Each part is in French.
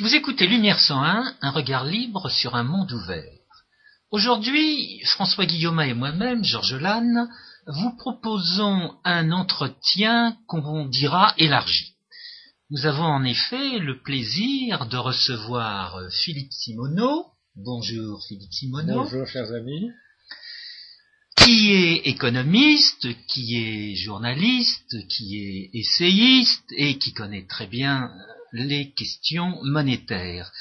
Vous écoutez Lumière 101, un regard libre sur un monde ouvert. Aujourd'hui, François Guillaume et moi-même, Georges Lannes, vous proposons un entretien qu'on dira élargi. Nous avons en effet le plaisir de recevoir Philippe Simoneau. Bonjour Philippe Simoneau. Bonjour chers amis. Qui est économiste, qui est journaliste, qui est essayiste et qui connaît très bien les questions monétaires.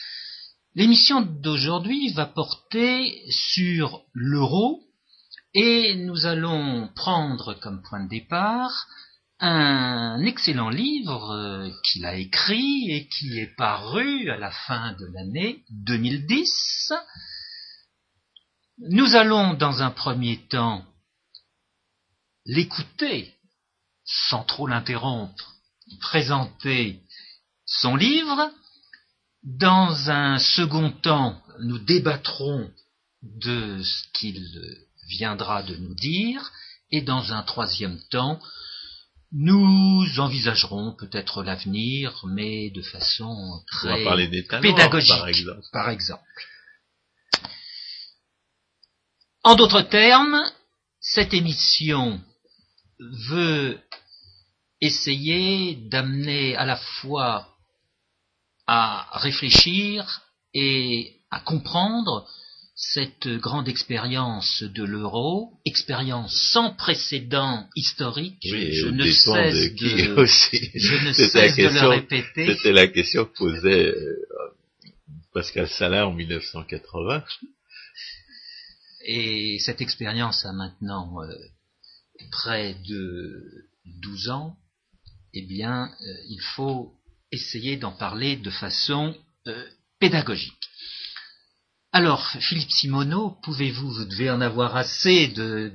L'émission d'aujourd'hui va porter sur l'euro et nous allons prendre comme point de départ un excellent livre euh, qu'il a écrit et qui est paru à la fin de l'année 2010. Nous allons dans un premier temps l'écouter sans trop l'interrompre, présenter son livre. Dans un second temps, nous débattrons de ce qu'il viendra de nous dire. Et dans un troisième temps, nous envisagerons peut-être l'avenir, mais de façon très pédagogique, par exemple. par exemple. En d'autres termes, cette émission veut essayer d'amener à la fois à réfléchir et à comprendre cette grande expérience de l'euro, expérience sans précédent historique, je, ne cesse de, aussi. je ne cesse de le répéter. C'était la question que posait euh, Pascal Salah en 1980. Et cette expérience a maintenant euh, près de 12 ans. Eh bien, euh, il faut essayer d'en parler de façon euh, pédagogique. Alors, Philippe Simoneau, pouvez-vous, vous devez en avoir assez de,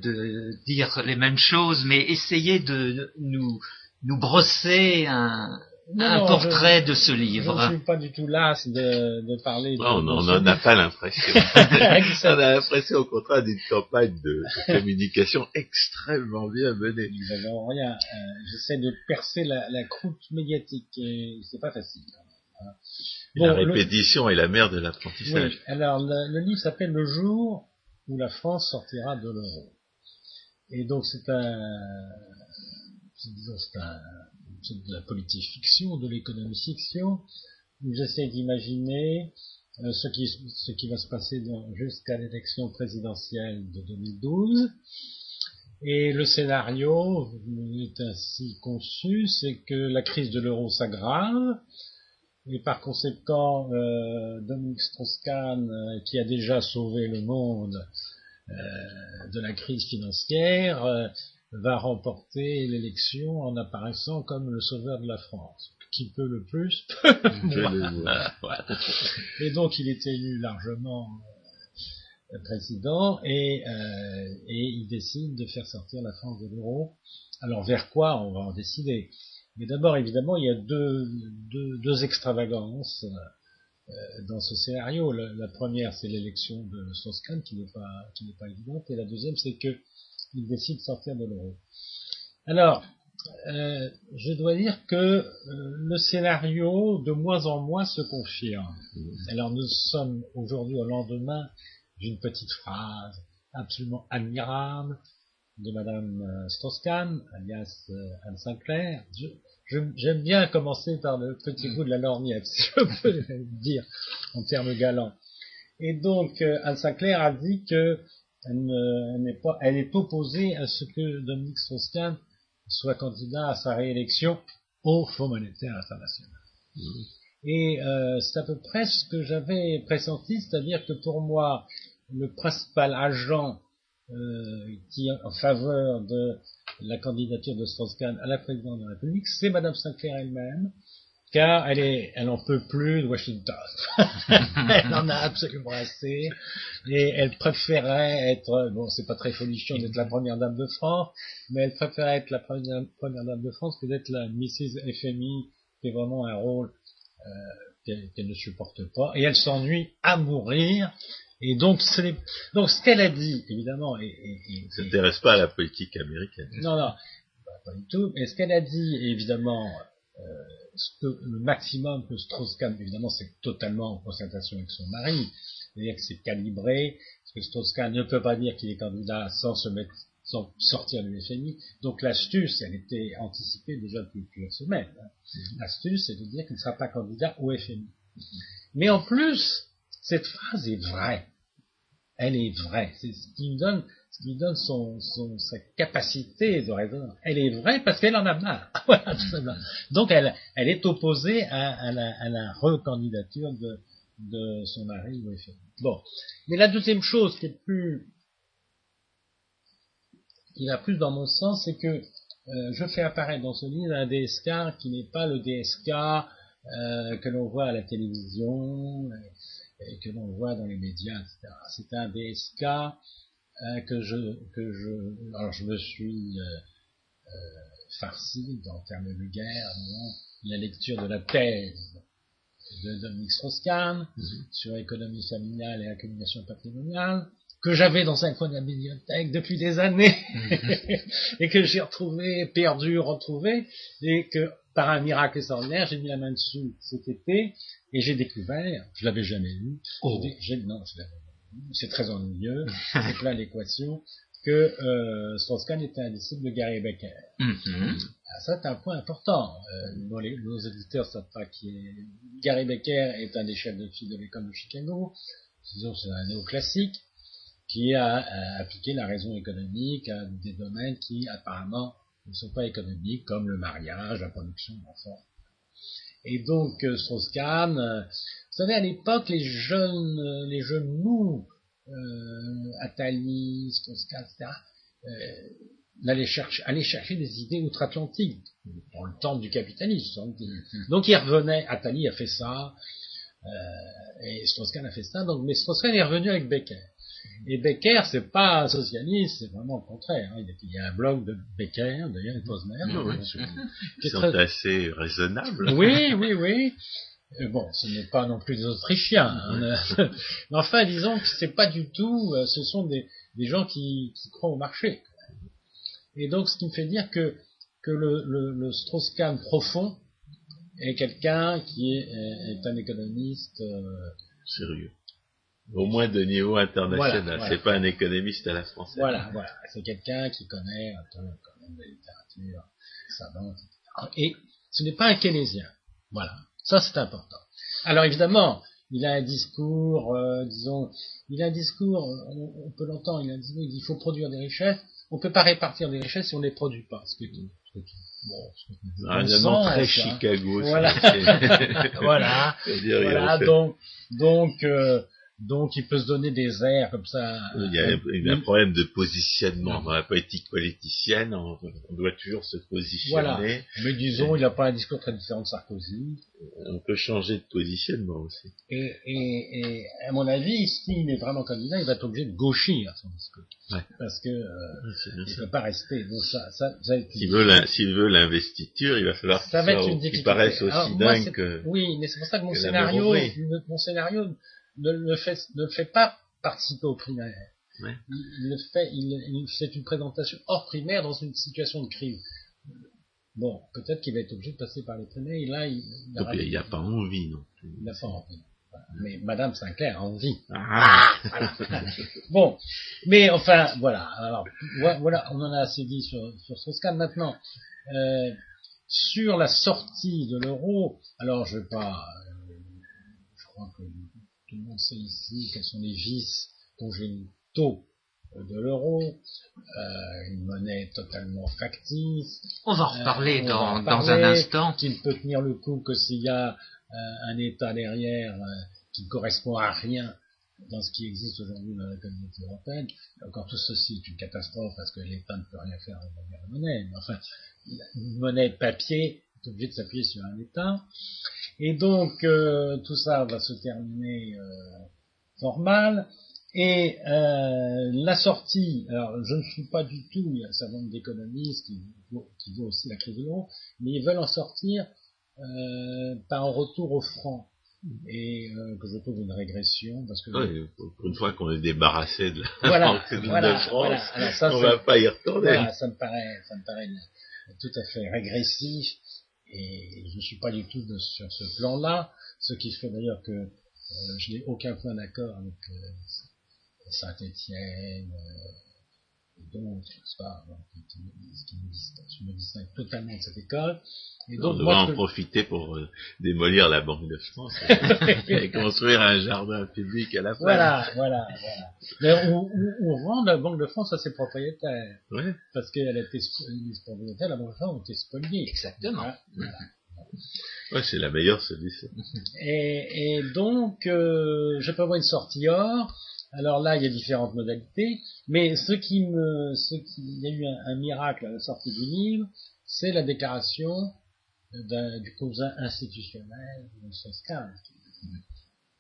dire les mêmes choses, mais essayez de nous, nous brosser un, portrait de ce livre. Je ne suis pas du tout las de, de parler. on n'en a pas l'impression. on a l'impression au contraire d'une campagne de, communication extrêmement bien menée. rien. Euh, j'essaie de percer la, la croûte médiatique et c'est pas facile. Bon, la répétition est la mère de l'apprentissage. alors, le, livre s'appelle Le jour où la France sortira de l'euro. Et donc, c'est un, c'est un, de la politique fiction, de l'économie fiction, j'essaie d'imaginer euh, ce, qui, va se passer jusqu'à l'élection présidentielle de 2012. Et le scénario est ainsi conçu, c'est que la crise de l'euro s'aggrave, et par conséquent, euh, Dominique Strauss-Kahn, euh, qui a déjà sauvé le monde de la crise financière, va remporter l'élection en apparaissant comme le sauveur de la France. Qui peut le plus Et donc il est élu largement président et, et il décide de faire sortir la France de l'euro. Alors vers quoi on va en décider? Mais d'abord, évidemment, il y a deux, deux, deux extravagances euh, dans ce scénario. La, la première, c'est l'élection de Strauss-Kahn, qui n'est pas, qui n'est pas évidente, et la deuxième, c'est que il décide de sortir de l'euro. Alors, euh, je dois dire que euh, le scénario, de moins en moins, se confirme. Alors, nous sommes aujourd'hui au lendemain d'une petite phrase absolument admirable de Madame euh, Strauss-Kahn, alias euh, Anne Sinclair. J'aime bien commencer par le petit bout de la lorgnette, si je peux dire en termes galants. Et donc, euh, Anne Sinclair a dit que elle, n'est pas, elle est opposée à ce que Dominique Strauss-Kahn soit candidat à sa réélection au Fonds monétaire international. Mmh. Et euh, c'est à peu près ce que j'avais pressenti, c'est-à-dire que pour moi, le principal agent euh, qui en faveur de la candidature de Strauss-Kahn à la présidence de la République, c'est Madame Sinclair elle-même, car elle est, elle en peut plus de Washington. elle en a absolument assez, et elle préférait être, bon, c'est pas très folichon d'être la première dame de France, mais elle préférait être la première, première dame de France que d'être la Mrs. FMI, qui est vraiment un rôle euh, qu'elle ne supporte pas, et elle s'ennuie à mourir, et donc, donc ce qu'elle a dit, évidemment, et, et, ne s'intéresse pas à la politique américaine. Non, non, pas du tout. Mais ce qu'elle a dit, évidemment, le maximum que Strauss-Kahn, évidemment, c'est totalement en concertation avec son mari, c'est-à-dire que c'est calibré, parce que Strauss-Kahn ne peut pas dire qu'il est candidat sans se mettre sans sortir du FMI. Donc l'astuce, elle était anticipée déjà depuis plusieurs semaines. Hein. Mm-hmm. L'astuce, c'est de dire qu'il ne sera pas candidat au FMI. Mais en plus, cette phrase est vraie. Elle est vraie. C'est ce qui me donne, ce qui donne son, son, sa capacité de raison. Elle est vraie parce qu'elle en a marre. Donc elle, elle est opposée à, à, la, à la recandidature de, de son mari. Bon. Mais la deuxième chose qui est plus qui va plus dans mon sens, c'est que euh, je fais apparaître dans ce livre un DSK qui n'est pas le DSK euh, que l'on voit à la télévision et, que l'on voit dans les médias, etc. C'est un DSK euh, que je que je alors je me suis farci en termes vulgaires la lecture de la thèse de Dominique Strauss-Kahn mm-hmm. sur l'économie familiale et l'accumulation patrimoniale que j'avais dans un coin de la bibliothèque depuis des années mhm. et que j'ai retrouvé, perdu, retrouvé, et que par un miracle extraordinaire, j'ai mis la main dessus cet été et j'ai découvert, je l'avais jamais lu, oh. non, c'est très ennuyeux, c'est plein d'équations, que euh, Strauss-Kahn était un disciple de Gary Becker. Mhm. Ah, ça, c'est un point important. Euh, les, nos éditeurs savent pas qui est... Gary Becker est un des chefs de file de l'école de Chicago. Disons, c'est un néoclassique qui a, appliqué la raison économique à des domaines qui apparemment ne sont pas économiques, comme le mariage, la production d'enfants. Et donc euh, Strauss-Kahn, euh, savez, à l'époque, les jeunes, euh, les jeunes mous, euh, Attali, Strauss-Kahn, etc., euh, allaient, chercher, allaient chercher des idées outre-Atlantique, dans le temps du capitalisme. Hein. Donc ils revenaient, Attali a fait ça, et Strauss-Kahn a fait ça, donc, mais Strauss-Kahn est revenu avec Becker. Et Becker, c'est pas un socialiste, c'est vraiment le contraire. Hein. Il y a un blog de Becker, d'ailleurs, et Posner. Qui sont assez raisonnables. Oui, oui, oui. Bon, ce n'est pas non plus des Autrichiens. Hein. Mais enfin, disons que c'est pas du tout, euh, ce sont des, des gens qui, qui, croient au marché. Et donc, ce qui me fait dire que, que le, le, le Strauss-Kahn profond est quelqu'un qui est, est, un économiste euh, sérieux. Au moins de niveau international. c'est pas un économiste à la française. Voilà, voilà. C'est quelqu'un qui connaît un peu quand même la littérature savante, etc. Et ce n'est pas un keynésien. Voilà. Ça, c'est important. Alors, évidemment, il a un discours, euh, disons, il a un discours, on, peut l'entendre, il a un discours, il dit, faut produire des richesses. On ne peut pas répartir des richesses si on ne les produit pas. Ce que, ce que, bon, ce un sens, très Chicago. Voilà. voilà. voilà. Donc, donc, euh, donc il peut se donner des airs comme ça. Il y a, il y a un problème de positionnement. Dans la politique politicienne, on, doit toujours se positionner. Voilà. Mais disons, il n'a pas un discours très différent de Sarkozy. On peut changer de positionnement aussi. Et, et, et à mon avis, s'il est vraiment candidat, il va être obligé de gauchir son discours. Ouais. Parce que euh, il ne peut pas rester. Donc ça, ça, ça S'il veut l'investiture, il va falloir ça va être une qu'il paraisse aussi dingue que... Oui, mais c'est pour ça que mon scénario, mon scénario ne le fait, ne fait pas participer au primaire. Il, le fait, il, fait une présentation hors primaire dans une situation de crise. Bon, peut-être qu'il va être obligé de passer par les primaires, et là, il n'a pas envie, non Il n'a pas envie. Mais Madame Sinclair a envie. Ah. bon, mais enfin, voilà. Alors, voilà, on en a assez dit sur, sur ce Maintenant, euh, sur la sortie de l'euro, alors je vais pas, euh, je crois que tout le monde sait ici quels sont les vices congénitaux de l'euro, euh, une monnaie totalement factice. On va en reparler euh, dans, dans, un instant. Qui ne peut tenir le coup que s'il y a euh, un État derrière qui ne correspond à rien dans ce qui existe aujourd'hui dans la communauté européenne. Encore tout ceci est une catastrophe parce que l'État ne peut rien faire avec la monnaie. Mais enfin, une monnaie papier est obligée de s'appuyer sur un État. Et donc euh, tout ça va se terminer euh, formal. Et euh, la sortie, alors je ne suis pas du tout, il y a un certain nombre d'économistes qui, qui voient aussi la crise de l'euro, mais ils veulent en sortir euh, par un retour au franc. Et euh, que je trouve une régression parce que pour une fois qu'on est débarrassé de la voilà, banque de France, on va pas y retourner. ça me paraît, ça me paraît tout à fait régressif et, je ne suis pas du tout sur ce plan-là, ce qui fait d'ailleurs que euh, je n'ai aucun point d'accord avec euh, Saint-Étienne euh, et d'autres, pas, qui, me distingue totalement de cette école. Et donc, on devrait en profiter pour démolir la Banque de France et construire un jardin public à la fin. Voilà, voilà, voilà. Mais on, rend la Banque de France à ses propriétaires. Ouais. Parce qu'elle a été propriétaire, la Banque de France a été spoliée. Exactement. Voilà. Ouais, c'est la meilleure solution. Et, et donc, euh, je peux voir une sortie hors. Alors là, il y a différentes modalités, mais ce qui me, ce qui, il y a eu un, miracle à la sortie du livre, c'est la déclaration du cousin institutionnel de Soscan,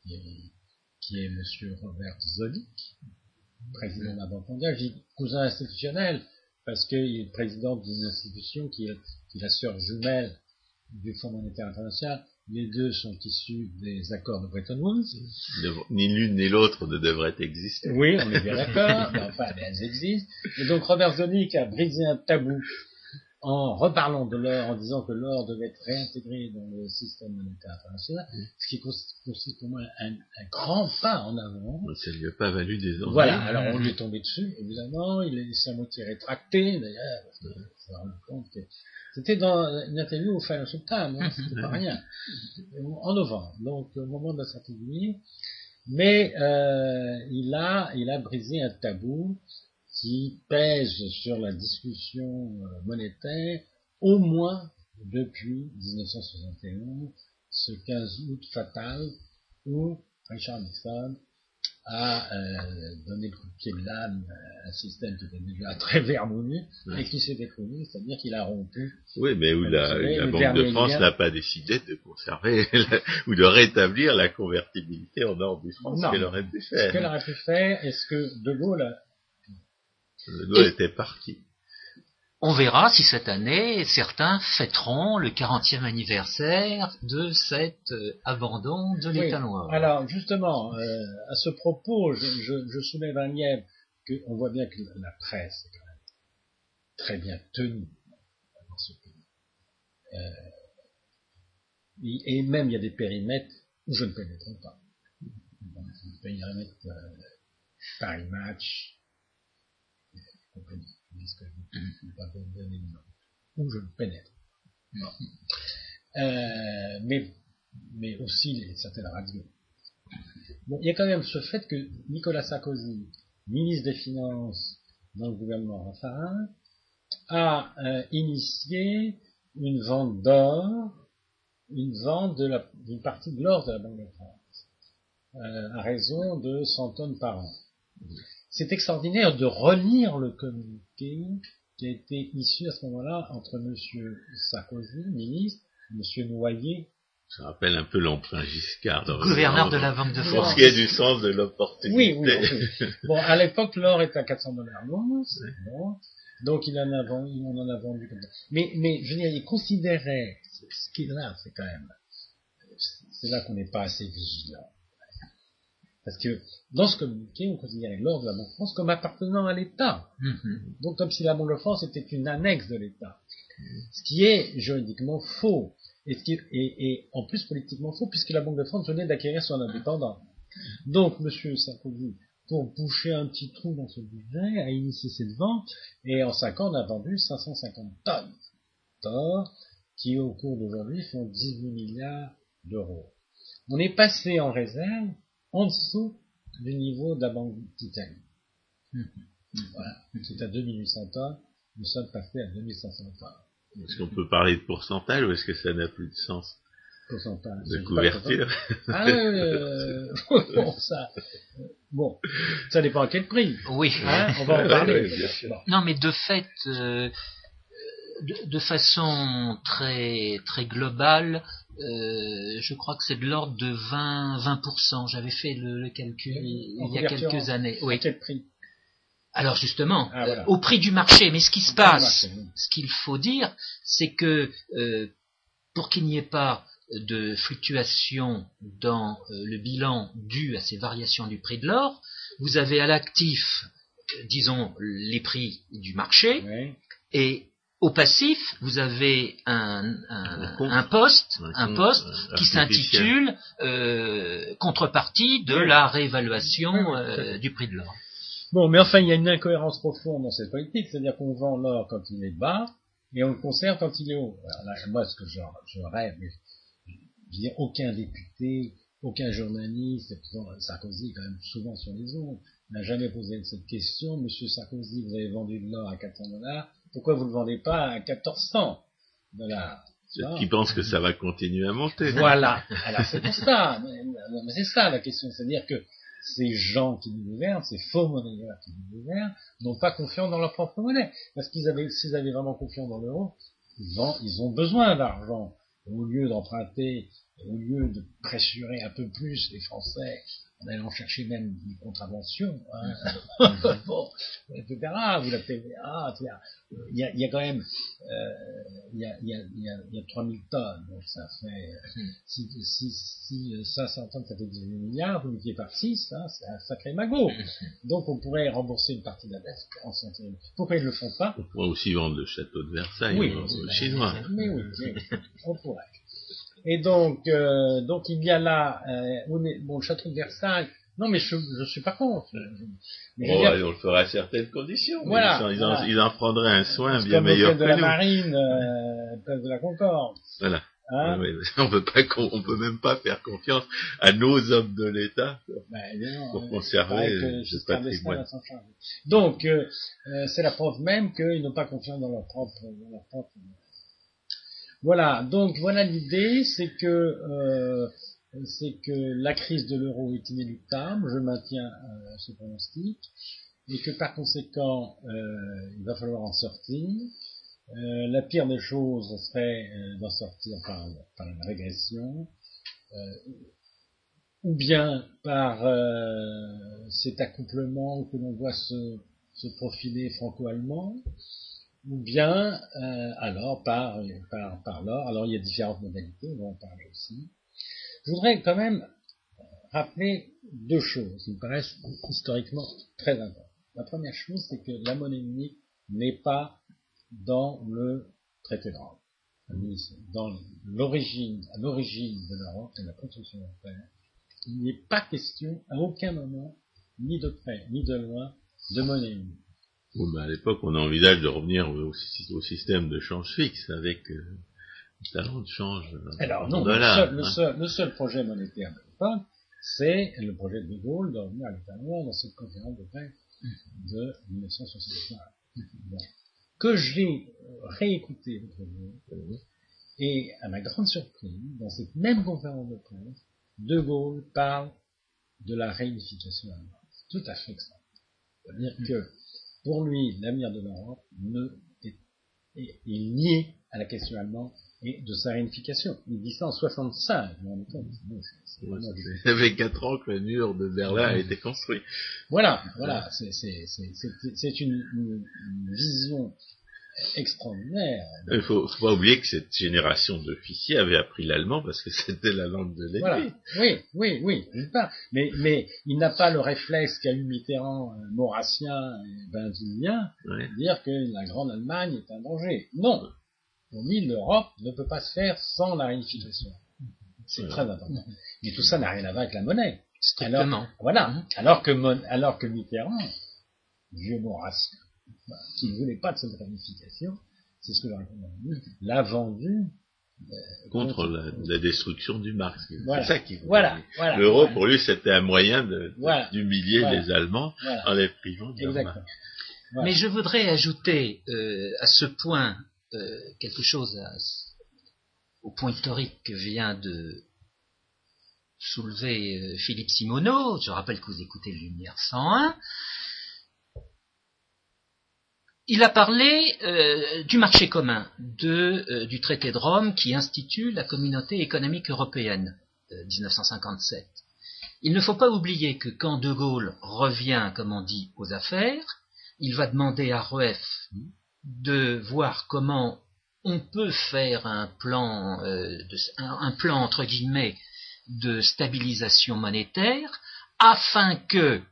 qui, qui est, Monsieur Robert Zolik, président de la Banque mondiale. Je dis cousin institutionnel parce qu'il est président d'une institution est, qui est la sœur jumelle du Fonds monétaire international. Les deux sont issus des accords de Bretton Woods. Ni l'une ni l'autre ne devraient exister. Oui, on est bien d'accord, mais enfin, elles existent. Et donc Robert Zonik a brisé un tabou en reparlant de l'or, en disant que l'or devait être réintégré dans le système monétaire international, ce qui constitue pour moi un, grand pas en avant. Ça ne lui a pas valu des ennuis. Voilà, alors on lui est tombé dessus, évidemment, il s'est à moitié rétracté, d'ailleurs, parce s'est rendu compte que c'était dans une interview au Financial Times, hein, c'était pas rien, en novembre, donc au moment de la sortie du livre. Mais euh, il a, il a brisé un tabou qui pèse sur la discussion euh, monétaire au moins depuis 1961, ce 15 août fatal où Richard Nixon a euh, donné le coup de pied de l'âme à un système qui était déjà très vermoulu et qui s'est déconnu, c'est-à-dire qu'il a rompu. Oui, mais où la, la Banque de France n'a pas décidé de conserver ou de rétablir la convertibilité en or du franc, ce qu'elle aurait pu faire. Ce qu'elle aurait pu faire, est-ce que De Gaulle... De Gaulle était parti. On verra si cette année, certains fêteront le 40e anniversaire de cet euh, abandon de l'État noir. Alors, justement, euh, à ce propos, je, soulève un lien qu'on voit bien que la presse est quand même très bien tenue dans ce pays. Euh, et même, il y a des périmètres où je ne pénétrerai pas. Paris Match, compagnie que je ne pas donner le nom, où je le pénètre. Euh, mais, mais aussi les, certaines radios. Bon, il y a quand même ce fait que Nicolas Sarkozy, ministre des Finances dans le gouvernement Raffarin, a euh, initié une vente d'or, une vente d'une partie de l'or de la Banque de France, euh, à raison de 100 tonnes par an. C'est extraordinaire de relire le communiqué qui a été issu à ce moment-là entre M. Sarkozy, ministre, M. Noyer. Ça rappelle un peu l'emprunt Giscard. Gouverneur de la Banque de France. Pour ce qui est du sens de l'opportunité. Oui, oui, Bon, à l'époque, l'or était à 400 dollars l'once. Donc, il en, a vendu, il en a vendu comme ça. Mais, mais, je veux dire, il considérait, ce qui est là, c'est quand même, c'est là qu'on n'est pas assez vigilant. Parce que dans ce communiqué, on considérait l'or de la Banque de France comme appartenant à l'État. Mm-hmm. Donc comme si la Banque de France était une annexe de l'État. Ce qui est juridiquement faux. Et, ce qui est, en plus politiquement faux, puisque la Banque de France venait d'acquérir son indépendance. Donc M. Sarkozy, pour boucher un petit trou dans ce budget, a initié cette vente, et en 5 ans, on a vendu 550 tonnes d'or, qui au cours d'aujourd'hui font 18 milliards d'euros. On est passé en réserve en dessous du niveau de la Banque d'Italie. Voilà. C'est à 2800 tonnes. Nous sommes passés à 2500 tonnes. Est-ce qu'on peut parler de pourcentage ou est-ce que ça n'a plus de sens Pourcentage. De couverture. Ah, euh, bon, ça, bon, ça dépend à quel prix. Oui. Hein, on va en parler. Non, mais de fait, euh, de, façon très très globale, euh, je crois que c'est de l'ordre de 20 20%. J'avais fait le, calcul il y a quelques années. Oui. À quel prix? Alors justement, ah, euh, au prix du marché. Mais ce qui se passe, ce qu'il faut dire, c'est que euh, pour qu'il n'y ait pas de fluctuation dans le bilan dû à ces variations du prix de l'or, vous avez à l'actif, disons, les prix du marché, et au passif, vous avez un, poste, un poste qui s'intitule euh, contrepartie de la réévaluation euh, du prix de l'or. Bon, mais enfin, il y a une incohérence profonde dans cette politique, c'est-à-dire qu'on vend l'or quand il est bas et on le conserve quand il est haut. moi, ce que je, je rêve, je veux aucun député, aucun journaliste, Sarkozy quand même souvent sur les ondes, n'a jamais posé cette question. Monsieur Sarkozy, vous avez vendu de l'or à 400 dollars, pourquoi vous ne le vendez pas à 1400 dollars qui pense que ça va continuer à monter. Voilà. Alors c'est pour ça. c'est ça la question. C'est-à-dire que ces gens qui nous gouvernent, ces faux monnayeurs qui nous gouvernent, n'ont pas confiance dans leur propre monnaie. Parce qu'ils avaient, s'ils avaient vraiment confiance dans l'euro, ils ont besoin d'argent. Au lieu d'emprunter, au lieu de pressurer un peu plus les Français en allant chercher même des contraventions, hein. bon, etc. Vous la TVA, il y a, il y a quand même, euh, il, y a, il, y a, il, y a, 3000 tonnes, donc ça fait, si, si, si 500 tonnes, ça fait 18 milliards, vous multipliez par 6, hein, c'est un sacré magot. Donc on pourrait rembourser une partie de la dette en santé. Pourquoi ils ne le font pas? On pourrait aussi vendre le château de Versailles aux, Chinois. Mais oui, on pourrait. Et donc, euh, donc il y a là, euh, bon, le château de Versailles. Non, mais je, je suis pas contre. Mais oh, on le fera à certaines conditions. Voilà. Ils, en, ils, en, prendraient un soin bien meilleur que de la marine, euh, place de la Concorde. Voilà. Hein on peut pas, on peut même pas faire confiance à nos hommes de l'État ben, pour conserver ce patrimoine. Donc, euh, euh, c'est la preuve même qu'ils n'ont pas confiance dans leur propre, dans leur propre voilà, donc voilà l'idée, c'est que euh, c'est que la crise de l'euro est inéluctable, je maintiens euh, ce pronostic, et que par conséquent euh, il va falloir en sortir. la pire des choses serait d'en sortir par, par une régression, ou bien par cet accouplement que l'on voit se, se profiler franco-allemand, ou bien euh, alors par, par, par l'or. Alors il y a différentes modalités, on va en parler aussi. Je voudrais quand même rappeler deux choses qui me paraissent historiquement très importantes. La première chose, c'est que la monnaie unique n'est pas dans le traité de Rome. Dans l'origine, à l'origine de l'Europe et de la construction européenne, il n'est pas question à aucun moment, ni de près, ni de loin, de monnaie unique. Oui, mais à l'époque, on envisage de revenir au, système de change fixe avec euh, le talent de change. Alors non, hein. le, seul, projet monétaire de l'époque, c'est le projet de De Gaulle de revenir à l'état dans cette conférence de paix de 1965. Que j'ai réécouté et à ma grande surprise, dans cette même conférence de presse, De Gaulle parle de la réunification allemande. Tout à fait extraordinaire. C'est-à-dire que pour lui, l'avenir de l'Europe est, est, lié à la question allemande et de sa réunification. Il dit ça en 65. Ça fait quatre ans que le mur de Berlin a été construit. Voilà, voilà. C'est une, une, vision extraordinaire. Il faut, faut pas oublier que cette génération d'officiers avait appris l'allemand parce que c'était la langue de l'ennemi. Oui, oui, oui, Mais, mais il n'a pas le réflexe qu'a eu Mitterrand, euh, Maurassien et Bindilien, de dire que la grande Allemagne est un danger. Non. Pour lui, l'Europe ne peut pas se faire sans la réunification. C'est très important. Mais tout ça n'a rien à voir avec la monnaie. Strictement. voilà. Alors que, alors que Mitterrand, vieux Maurassien, qui ne voulait pas de cette ramification, c'est ce que je raconte l'a vendu euh, contre, la, destruction du marx. C'est ça qui voilà, L'euro pour lui c'était un moyen d'humilier les Allemands en les privant de leur Mais je voudrais ajouter euh, à ce point euh, quelque chose au point historique que vient de soulever Philippe Simoneau. Je rappelle que vous écoutez Lumière 101. Il a parlé euh, du marché commun, de, euh, du traité de Rome qui institue la communauté économique européenne de 1957. Il ne faut pas oublier que quand De Gaulle revient, comme on dit, aux affaires, il va demander à Rueff de voir comment on peut faire un plan, euh, un plan entre guillemets de stabilisation monétaire afin que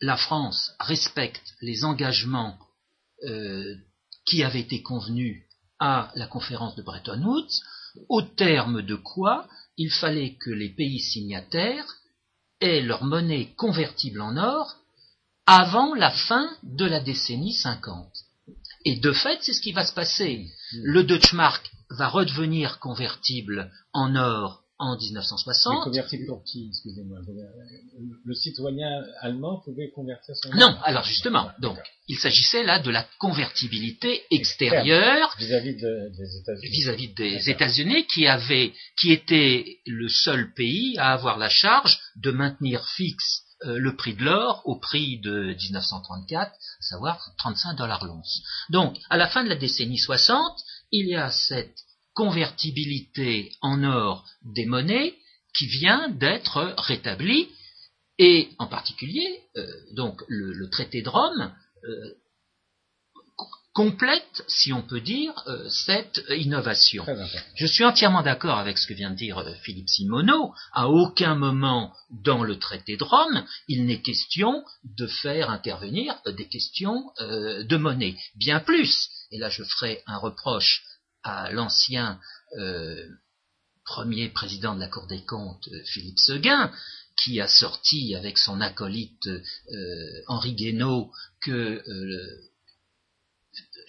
la France respecte les engagements euh, qui avait été convenu à la conférence de Bretton Woods, au terme de quoi il fallait que les pays signataires aient leur monnaie convertible en or avant la fin de la décennie 50. Et de fait, c'est ce qui va se passer. Le Deutschmark va redevenir convertible en or en 1960. Mais convertible pour qui Excusez-moi. Le citoyen allemand pouvait convertir son Non, alors justement, donc il s'agissait là de la convertibilité extérieure vis-à-vis des États-Unis. Vis-à-vis des États-Unis qui avait, qui était le seul pays à avoir la charge de maintenir fixe euh, le prix de l'or au prix de 1934, à savoir 35 dollars l'once. Donc, à la fin de la décennie 60, il y a cette convertibilité en or des monnaies qui vient d'être rétablie et en particulier euh, donc le, traité de Rome euh, complète, si on peut dire, euh, cette innovation. Je suis entièrement d'accord avec ce que vient de dire Philippe Simoneau. À aucun moment dans le traité de Rome, il n'est question de faire intervenir des questions de monnaie. Bien plus, et là je ferai un reproche à l'ancien euh, premier président de la Cour des comptes, euh, Philippe Seguin, qui a sorti avec son acolyte euh, Henri Guénaud que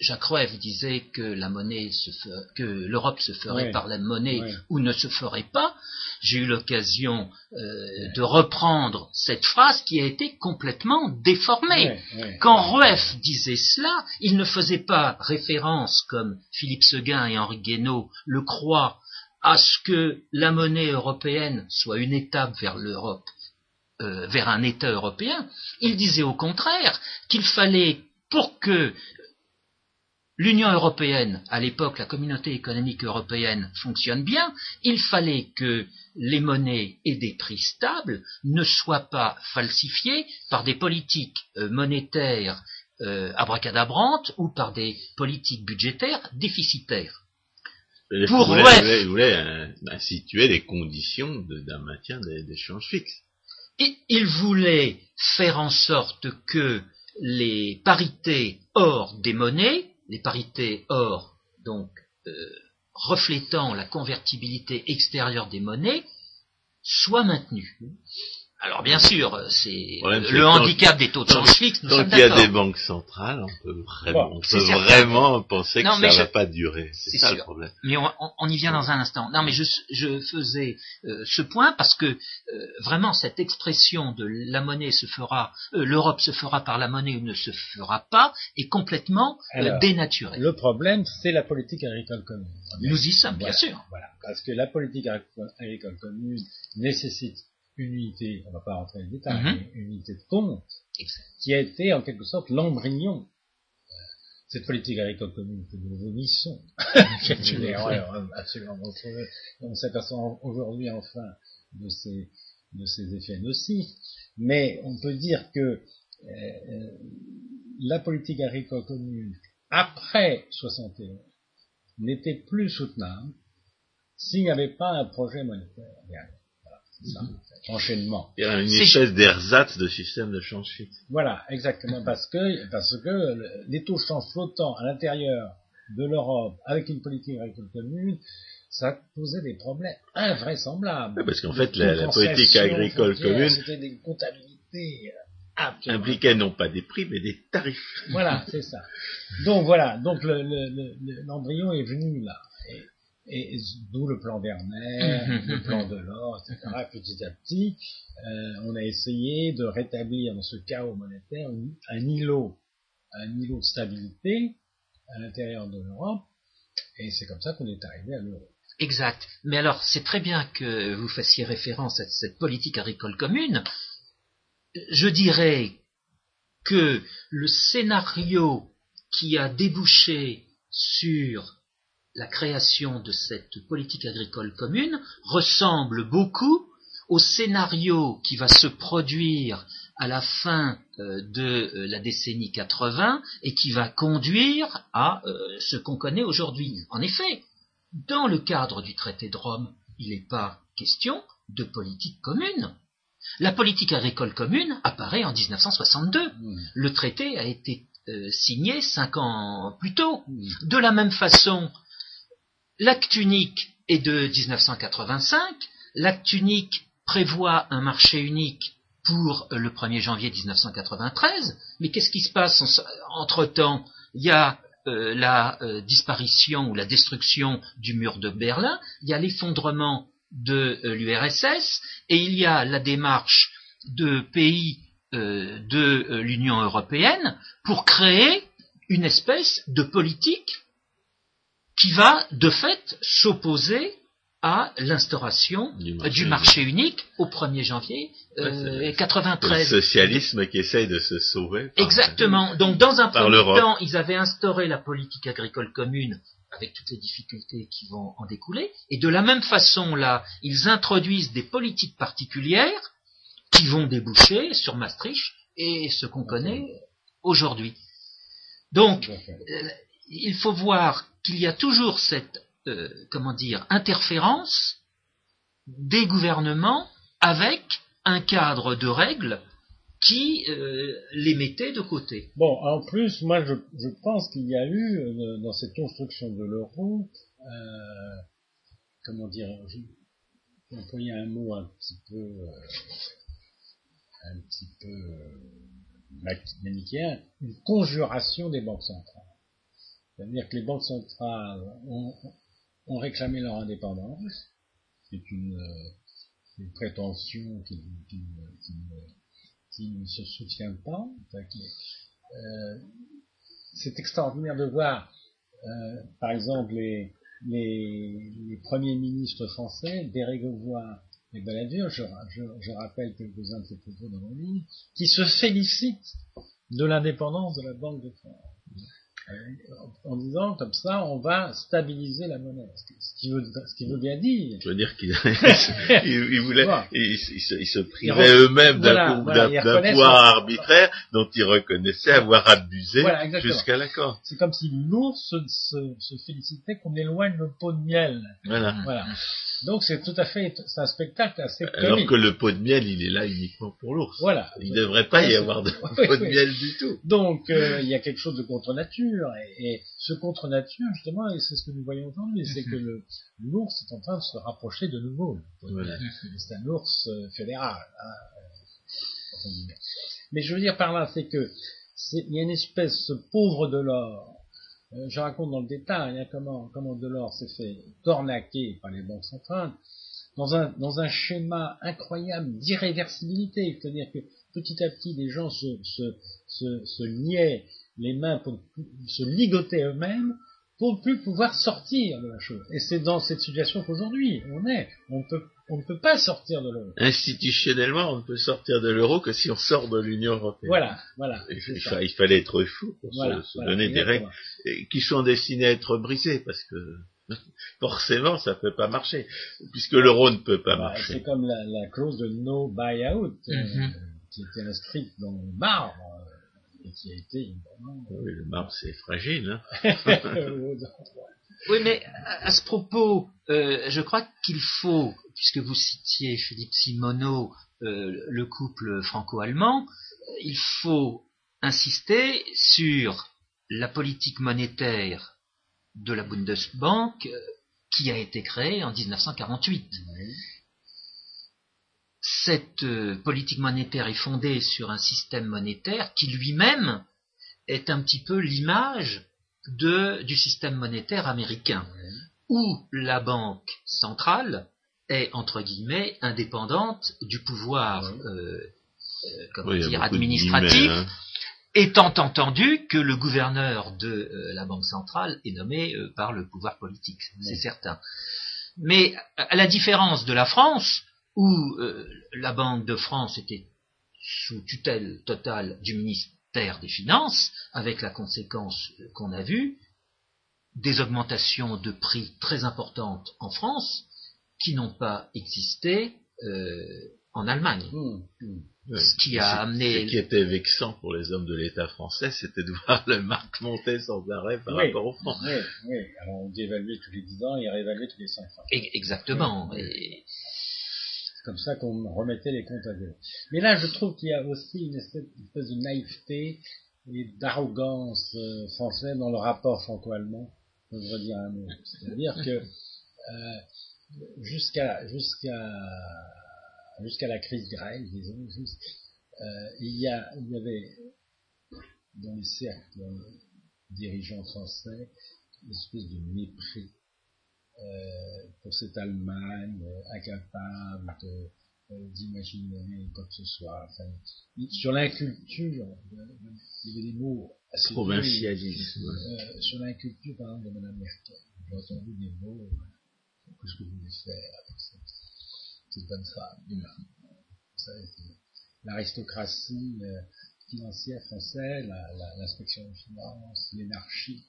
Jacques Rueff disait que la monnaie se que l'Europe se ferait par la monnaie ou ne se ferait pas. J'ai eu l'occasion euh, de reprendre cette phrase qui a été complètement déformée. Quand Rueff disait cela, il ne faisait pas référence, comme Philippe Seguin et Henri Guénaud le croient, à ce que la monnaie européenne soit une étape vers l'Europe, euh, vers un État européen. Il disait au contraire qu'il fallait pour que l'Union européenne, à l'époque la communauté économique européenne, fonctionne bien, il fallait que les monnaies et des prix stables ne soient pas falsifiés par des politiques euh, monétaires euh, abracadabrantes ou par des politiques budgétaires déficitaires. Pour voulait, voulait, instituer des conditions d'un maintien des échanges fixes. Et il voulait faire en sorte que les parités hors des monnaies les parités or, donc euh, reflétant la convertibilité extérieure des monnaies, soient maintenues. Alors bien sûr, c'est le handicap des taux de change fixe. Nous il y a des banques centrales, on peut vraiment, vraiment penser que ça ne va pas durer. C'est ça le problème. Mais on, y vient dans un instant. Non, mais je, faisais euh, ce point parce que euh, vraiment cette expression de la monnaie se fera, euh, l'Europe se fera par la monnaie ou ne se fera pas est complètement dénaturée. Le problème, c'est la politique agricole commune. Nous y sommes, bien sûr. Voilà, parce que la politique agricole commune nécessite une unité, on ne va pas rentrer dans les détails, mhm. une unité de compte, qui a été en quelque sorte l'embryon. Cette politique agricole commune que nous vomissons, qui est une erreur absolument. Monstrueuse. On s'aperçoit aujourd'hui enfin de ces, de ces effets nocifs, mais on peut dire que euh, la politique agricole commune après 71 n'était plus soutenable s'il n'y avait pas un projet monétaire enchaînement. Il y a une espèce d'ersatz de système de change fixe. Voilà, exactement, parce que, parce que les taux de change flottants à l'intérieur de l'Europe avec une politique agricole commune, ça posait des problèmes invraisemblables. parce qu'en fait, la, politique agricole commune. C'était des comptabilités impliquait non pas des prix, mais des tarifs. Voilà, c'est ça. Donc voilà, donc l'embryon est venu là et d'où le plan Werner, mhm, le mhm, plan de l'or, etc. Petit à petit, euh, on a essayé de rétablir dans ce chaos monétaire un îlot, un îlot de stabilité à l'intérieur de l'Europe, et c'est comme ça qu'on est arrivé à l'euro. Exact. Mais alors, c'est très bien que vous fassiez référence à cette politique agricole commune. Je dirais que le scénario qui a débouché sur la création de cette politique agricole commune ressemble beaucoup au scénario qui va se produire à la fin euh, de euh, la décennie 80 et qui va conduire à euh, ce qu'on connaît aujourd'hui. En effet, dans le cadre du traité de Rome, il n'est pas question de politique commune. La politique agricole commune apparaît en 1962. Mmh. Le traité a été signé cinq ans plus tôt. De la même façon, l'acte unique est de 1985. L'acte unique prévoit un marché unique pour le 1er janvier 1993. Mais qu'est-ce qui se passe entre-temps? Il y a euh, la euh, disparition ou la destruction du mur de Berlin, il y a l'effondrement de euh, l'URSS et il y a la démarche de pays de l'Union européenne pour créer une espèce de politique qui va de fait s'opposer à l'instauration du, marché unique au 1er janvier 1993. Euh, le socialisme qui essaye de se sauver. Exactement. Donc dans un premier temps, ils avaient instauré la politique agricole commune avec toutes les difficultés qui vont en découler. Et de la même façon, là, ils introduisent des politiques particulières qui vont déboucher sur Maastricht et ce qu'on connaît aujourd'hui. Donc, euh, il faut voir qu'il y a toujours cette euh, comment dire, interférence des gouvernements avec un cadre de règles qui euh, les mettait de côté. Bon, en plus, moi, je, pense qu'il y a eu, euh, dans cette construction de l'euro, comment dire, j'ai employé un mot un petit peu, un petit peu manichéen, une conjuration des banques centrales. C'est-à-dire que les banques centrales ont, réclamé leur indépendance. C'est une, euh, prétention qui, ne se soutient pas. Euh, c'est extraordinaire de voir, euh, par exemple, les, premiers ministres français, Bérégovoy et Balladur, je, je, rappelle quelques-uns de ces propos dans mon livre, qui se félicitent de l'indépendance de la Banque de France en disant comme ça, on va stabiliser la monnaie. Ce qui veut, ce qui veut bien dire. Je veux dire qu'ils ils, voulaient, ils, se, privaient eux-mêmes d'un pouvoir arbitraire dont ils reconnaissaient avoir abusé jusqu'à l'accord. C'est comme si l'ours se, se, félicitait qu'on éloigne le pot de miel. Voilà. voilà. Donc c'est tout à fait, c'est un spectacle assez Alors que le pot de miel, il est là uniquement pour l'ours. Voilà. Il ne devrait pas y avoir de pot de miel du tout. Donc euh, il y a quelque chose de contre nature et, ce contre nature justement, et c'est ce que nous voyons aujourd'hui, c'est que l'ours est en train de se rapprocher de nouveau. C'est un ours euh, fédéral. Hein, euh, Mais je veux dire par là, c'est que il y a une espèce pauvre de l'or euh, je raconte dans le détail hein, comment, comment Delors s'est fait tornaquer par les banques centrales dans un, dans un schéma incroyable d'irréversibilité. C'est-à-dire que petit à petit, les gens se, se, se, se liaient les mains pour se ligoter eux-mêmes pour plus pouvoir sortir de la chose. Et c'est dans cette situation qu'aujourd'hui on est. On peut on ne peut pas sortir de l'euro. Institutionnellement, on ne peut sortir de l'euro que si on sort de l'Union européenne. Voilà, voilà. Il, fallait être fou pour se, donner des règles qui sont destinées à être brisées, parce que forcément, ça ne peut pas marcher, puisque l'euro ne peut pas bah, marcher. C'est comme la, clause de no buyout, euh, mhm. qui était inscrite dans le marbre, qui a été... Oui, le marbre, c'est fragile. Hein Oui, mais à, ce propos, euh, je crois qu'il faut, puisque vous citiez Philippe Simoneau, euh, le couple franco-allemand, il faut insister sur la politique monétaire de la Bundesbank euh, qui a été créée en 1948. Cette politique monétaire est fondée sur un système monétaire qui lui-même est un petit peu l'image de, du système monétaire américain, où la banque centrale est, entre guillemets, indépendante du pouvoir euh, euh, dire, administratif, hein. étant entendu que le gouverneur de euh, la banque centrale est nommé par le pouvoir politique, c'est certain. Mais à la différence de la France, où la Banque de France était sous tutelle totale du ministre des Finances, avec la conséquence qu'on a vue, des augmentations de prix très importantes en France qui n'ont pas existé euh, en Allemagne. Mmh, mmh. Ce qui a amené. Ce qui était vexant pour les hommes de l'État français, c'était de voir le marque monter sans arrêt par rapport au franc. Oui, oui. Alors on dévaluait tous les 10 ans et réévaluait tous les 5 ans. Exactement. Et, comme ça qu'on remettait les comptes à zéro. Mais là, je trouve qu'il y a aussi une espèce, de naïveté et d'arrogance euh, française dans le rapport franco-allemand, je voudrais dire un mot. C'est-à-dire que euh, jusqu'à jusqu'à jusqu'à la crise grecque, disons, euh, il, y a, il y avait dans les cercles dirigeants français une espèce de mépris euh, pour cette Allemagne euh, incapable euh, d'imaginer quoi que ce soit. Enfin, sur l'inculture, il y avait des mots assez provincialisme. Euh, sur l'inculture, par exemple, de Mme Merkel. J'ai entendu des mots. Qu'est-ce que vous voulez faire avec cette, cette bonne femme L'aristocratie financière française, l'inspection la, des finances, l'énarchie,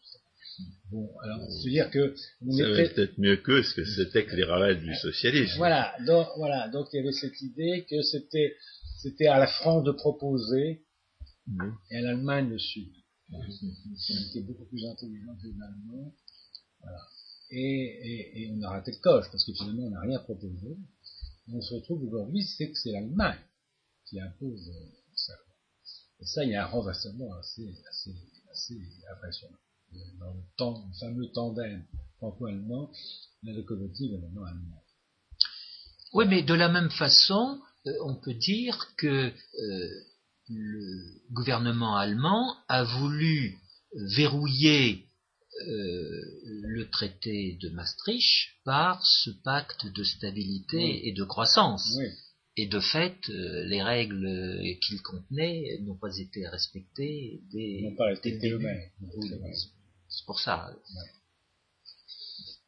Bon, alors, cest dire que... On ça était... peut-être mieux que ce que c'était que les ravales du socialisme. Voilà, donc, voilà, donc il y avait cette idée que c'était, c'était à la France de proposer, et à l'Allemagne de suivre. On était beaucoup plus intelligent que les Allemands. Voilà. Et, et, on a raté le coche, parce que finalement, on n'a rien proposé. Et on se retrouve aujourd'hui, c'est que c'est l'Allemagne qui impose euh, ça. Et ça, il y a un renversement assez, assez, assez impressionnant dans le, temps, le fameux tandem franco-allemand, la locomotive est maintenant allemande. Oui, mais de la même façon, euh, on peut dire que euh, le gouvernement allemand a voulu verrouiller euh, le traité de Maastricht par ce pacte de stabilité et de croissance. Et de fait, les règles qu'il contenait n'ont pas été respectées n'ont pas. C'est pour ça.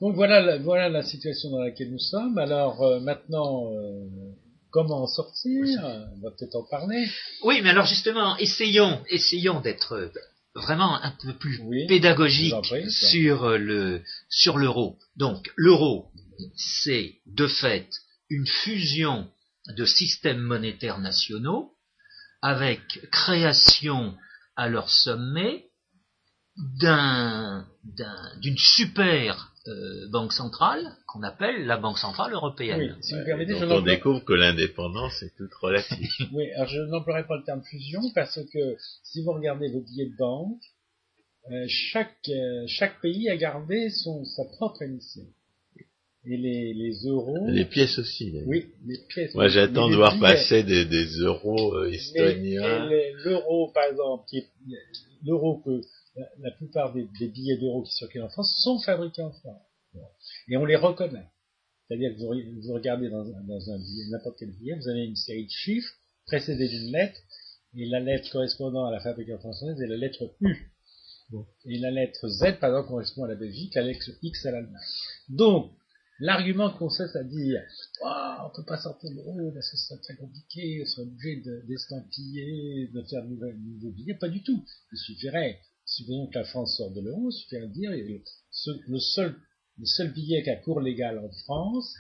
Donc voilà, la, voilà la situation dans laquelle nous sommes. Alors euh, maintenant, euh, comment en sortir? On va peut-être en parler. Oui, mais alors justement, essayons, essayons d'être vraiment un peu plus pédagogique sur euh, le sur l'euro. Donc l'euro, c'est de fait une fusion de systèmes monétaires nationaux avec création à leur sommet d'une super euh, banque centrale qu'on appelle la Banque centrale européenne. si vous permettez, on découvre que l'indépendance est toute relative. oui, alors je n'emploierai pas le terme fusion parce que si vous regardez vos billets de banque, euh, chaque, euh, chaque pays a gardé son, sa propre émission. Et les, les euros. Les pièces aussi. Oui, les pièces. Moi, j'attends de voir passer des, des euros estoniens. L'euro, par exemple, l'euro que la, plupart des, billets d'euros qui circulent en France sont fabriqués en France. Et on les reconnaît. C'est-à-dire que vous, regardez dans, un billet, n'importe quel billet, vous avez une série de chiffres précédés d'une lettre, et la lettre correspondant à la fabrication française est la lettre U. Et la lettre Z, par exemple, correspond à la Belgique, la lettre X à l'Allemagne. Donc, l'argument qu'on cesse à dire, oh, on peut pas sortir de l'euro parce que c'est très compliqué, on serait obligé d'estampiller, de, faire de nouveaux billets, pas du tout. Il suffirait supposons que la France sort de l'euro, il suffit de dire, le seul, le seul billet qui a cours légal en France,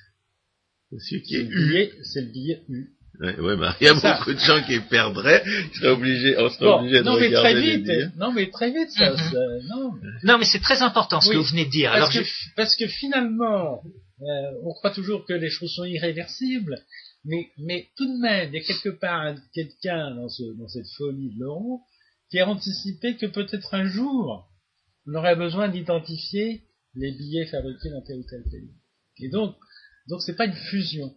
c'est le billet U. Ouais, ouais bah, il y a beaucoup de gens qui perdraient, ils seraient obligés, on serait obligé de non, mais très vite, Non, mais très vite, ça, mm-hmm. non. non. mais c'est très important ce que vous venez de dire. Parce, Alors, que, parce que finalement, euh, on croit toujours que les choses sont irréversibles, mais, mais tout de même, il y a quelque part quelqu'un dans, ce, dans cette folie de l'euro qui a anticipé que peut-être un jour, on aurait besoin d'identifier les billets fabriqués dans tel ou tel pays. Et donc, donc c'est pas une fusion.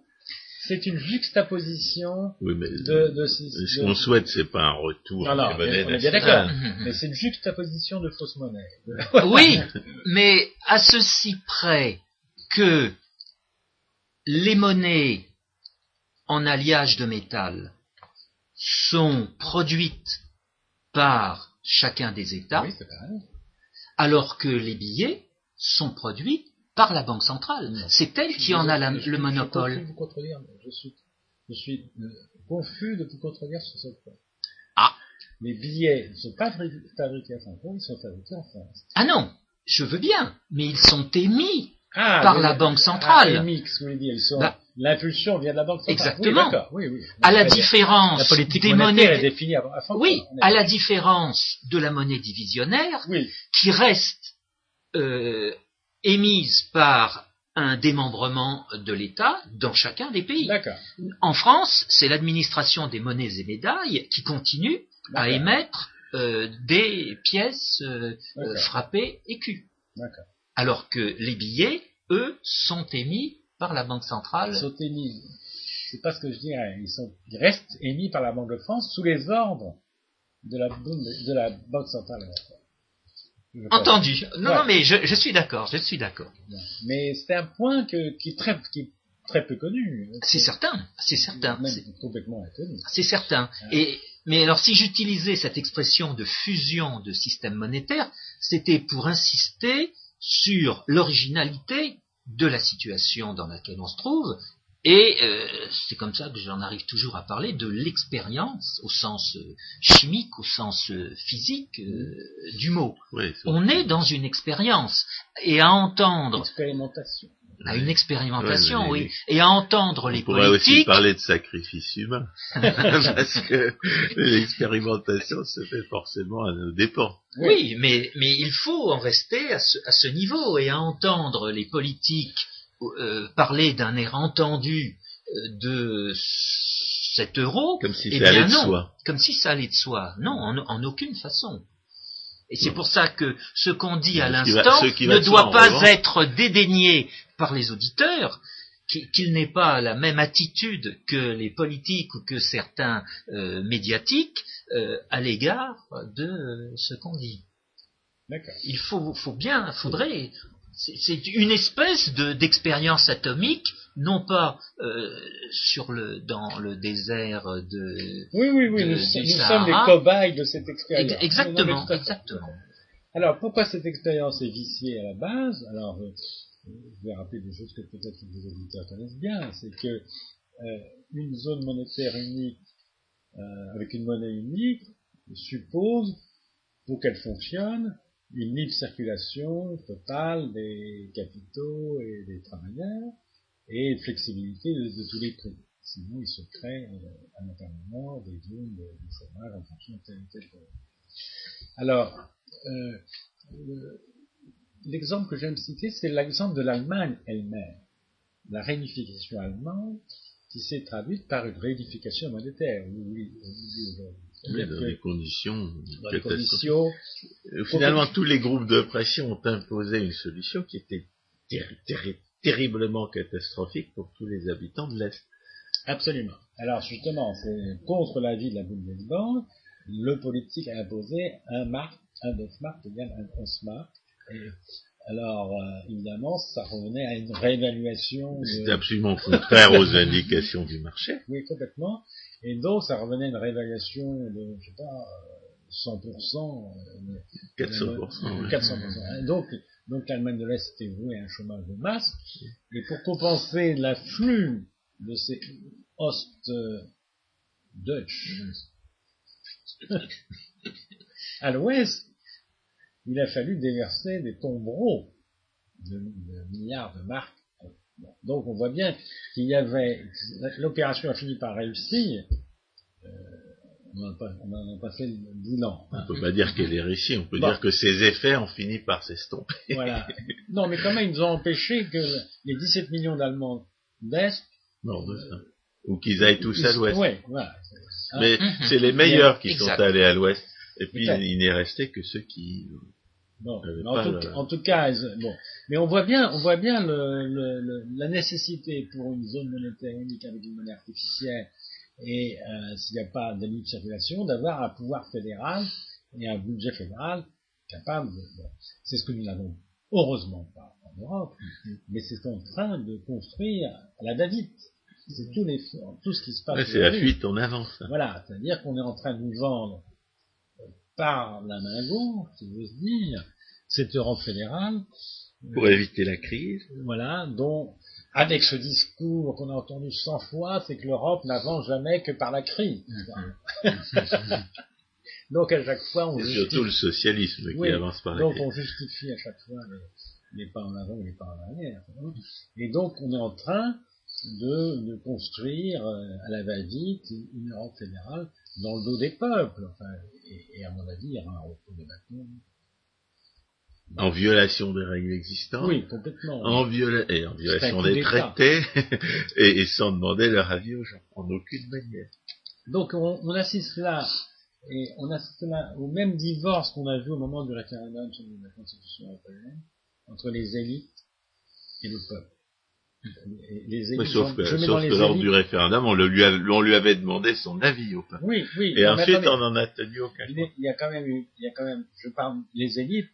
C'est une juxtaposition oui, mais de, de, Ce qu'on souhaite, c'est pas un retour non, non, monnaie bien d'accord. mais c'est une juxtaposition de fausses monnaies. oui, mais à ceci près que les monnaies en alliage de métal sont produites par chacun des États, alors que les billets sont produits par la Banque centrale. C'est elle qui en a le monopole. Je suis, je suis euh, confus de vous contredire sur ce point. Ah. Les billets ne sont pas fabriqués à Francfort, ils sont fabriqués en France. Ah non, je veux bien, mais ils sont émis ah, par la Banque centrale. Ah, ils sont, bah, L'impulsion vient de la banque centrale. Exactement. Oui, oui, à la différence la politique des monnaies. Est définie à, oui, à la différence de la monnaie divisionnaire, qui reste euh, émise par un démembrement de l'État dans chacun des pays. En France, c'est l'administration des monnaies et médailles qui continue à émettre des pièces frappées écus. Alors que les billets, eux, sont émis par la Banque centrale. Ils sont émis, c'est pas ce que je dirais, ils, sont, ils restent émis par la Banque de France sous les ordres de la, de la Banque centrale Entendu. Non, non, mais je, suis d'accord, je suis d'accord. Mais c'est un point qui, est très, qui très peu connu. C'est certain, c'est certain. complètement inconnu. C'est certain. Et, mais alors, si j'utilisais cette expression de fusion de système monétaire, c'était pour insister sur l'originalité de la situation dans laquelle on se trouve et euh, c'est comme ça que j'en arrive toujours à parler de l'expérience au sens euh, chimique, au sens euh, physique du mot. on est dans une expérience et à entendre. Expérimentation. À une expérimentation, oui. Et à entendre les on pourrait aussi parler de sacrifice humain, parce que l'expérimentation se fait forcément à nos dépens. Oui, mais, mais il faut en rester à ce, à ce niveau et à entendre les politiques euh, parler d'un air entendu euh, de cet euro, comme si eh ça allait de soi. Comme si ça allait de soi. Non, en, aucune façon. Et c'est pour ça que ce qu'on dit à l'instant ne doit pas être dédaigné par les auditeurs, qu'il n'ait pas la même attitude que les politiques ou que certains euh, médiatiques à l'égard de ce qu'on dit. Il faut, faut bien, faudrait c'est une espèce d'expérience atomique, non pas euh, sur le dans le désert de oui oui oui nous, sommes les cobayes de cette expérience. Exactement exactement. Alors pourquoi cette expérience est viciée à la base? Alors euh, je vais rappeler des choses que peut-être les auditeurs connaissent bien. C'est que euh, une zone monétaire unique avec une monnaie unique suppose pour qu'elle fonctionne une libre circulation totale des capitaux et des travailleurs et une flexibilité de, tous les prix. Sinon, il se crée euh, à l'intérieur des zones de, chômage en fonction de tel ou tel Alors, euh, l'exemple que j'aime citer, c'est l'exemple de l'Allemagne elle-même. La réunification allemande qui s'est traduite par une réunification monétaire. Oui, oui, dans des conditions, euh, Finalement, tous les groupes de pression ont imposé une solution qui était terriblement catastrophique pour tous les habitants de l'Est. Absolument. Alors justement, c'est contre l'avis de la Bundesbank, le politique a imposé un marque, un Deutschmark égale un Ostmark. Et alors, euh, évidemment, ça revenait à une réévaluation. C'était absolument contraire aux indications du marché. Oui, complètement. Et donc, ça revenait à une réévaluation de, je sais pas, 100%. 400%. 400%. Donc, donc l'Allemagne de l'Est était vouée à un chômage de masse. Et pour compenser l'afflux de ces Ost-Dutch à l'Ouest, il a fallu déverser des tombereaux de, milliards de marques. Donc on voit bien qu'il y avait, l'opération a fini par réussir, euh, on n'en a, pas fait le bilan. On ne peut pas dire qu'elle est réussie, on peut dire que ses effets ont fini par s'estomper. voilà. Non, mais quand même, ils nous ont empêché que les 17 millions d'Allemands d'Est... Non, ou qu'ils aillent tous à l'Ouest. Oui, voilà. Mais c'est les meilleurs qui sont allés à l'Ouest. Et puis, il n'est resté que ceux qui Bon, en, tout, cas, bon, mais on voit bien, on voit bien le, la nécessité pour une zone monétaire unique avec une monnaie artificielle et euh, s'il n'y a pas de libre circulation, d'avoir un pouvoir fédéral et un budget fédéral capable de. C'est ce que nous n'avons heureusement pas en Europe, mais c'est en train de construire à la David. C'est tout, tout ce qui se passe. c'est la fuite en avance. Voilà, c'est-à-dire qu'on est en train de nous vendre par la main gauche, si j'ose dire, cette Europe fédérale. Pour éviter la crise. Voilà, dont, avec ce discours qu'on a entendu cent fois, c'est que l'Europe n'avance jamais que par la crise. donc à chaque fois, on justifie... surtout le socialisme qui avance par la donc on justifie à chaque fois les, pas en avant et les pas en arrière. Et donc on est en train de, construire euh, à la va-vite une Europe fédérale dans le dos des peuples. Enfin, et, à mon avis, il y aura un retour de bâton. En violation des règles existantes. Oui, complètement. En, et en violation des traités. et, sans demander leur avis aux gens. En aucune manière. Donc on, assiste là Et on assiste là au même divorce qu'on a vu au moment du référendum sur la Constitution européenne entre les élites et le peuple. Les élites, sauf que, sauf que lors du référendum, on, le lui on, lui avait demandé son avis au peuple. Oui, oui. Et ensuite, on n'en a tenu aucun. Il, y a quand même eu, il y a quand même, je parle les élites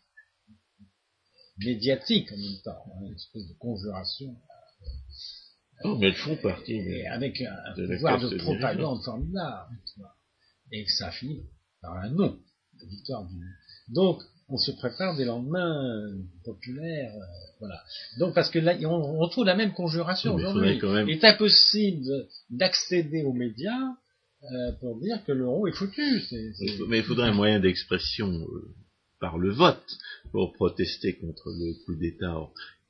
médiatiques en même temps, hein, une espèce de conjuration. Oh, mais elles font partie. avec un, pouvoir de propagande formidable et ça finit par un non, la victoire du. Donc, on se prépare des lendemains populaires, euh, voilà. Donc, parce que là, on, retrouve la même conjuration aujourd'hui. Il est impossible d'accéder aux médias euh, pour dire que l'euro est foutu. Mais il faudrait un moyen d'expression euh, par le vote pour protester contre le coup d'État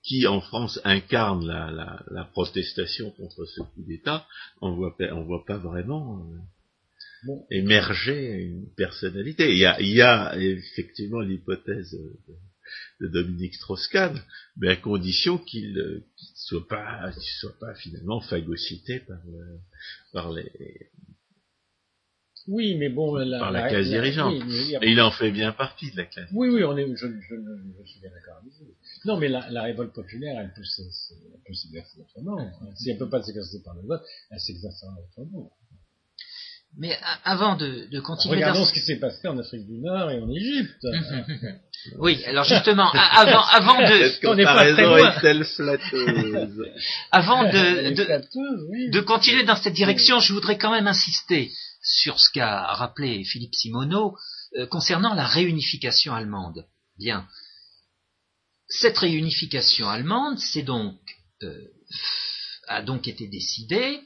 qui en France incarne la, la, la, protestation contre ce coup d'État, on voit, on voit pas vraiment émerger une personnalité. Il y a, il y a effectivement l'hypothèse de, Dominique Strauss-Kahn, mais à condition qu'il ne soit pas, soit pas finalement phagocyté par, par les, oui, mais bon, la, par la, classe dirigeante. Et il en fait bien partie de la classe. Oui, oui, on est, je, je, je, suis bien d'accord avec vous. Non, mais la, la révolte populaire, elle peut s'exercer autrement. Si elle peut pas s'exercer par le vote, elle s'exercera autrement. Mais avant de, de continuer. Regardons ce qui s'est passé en Afrique du Nord et en Égypte. oui, alors justement, avant, avant de. On n'est pas très loin. avant de, de, de, continuer dans cette direction, je voudrais quand même insister sur ce qu'a rappelé Philippe Simoneau euh, concernant la réunification allemande. Bien. Cette réunification allemande, euh, a donc été décidée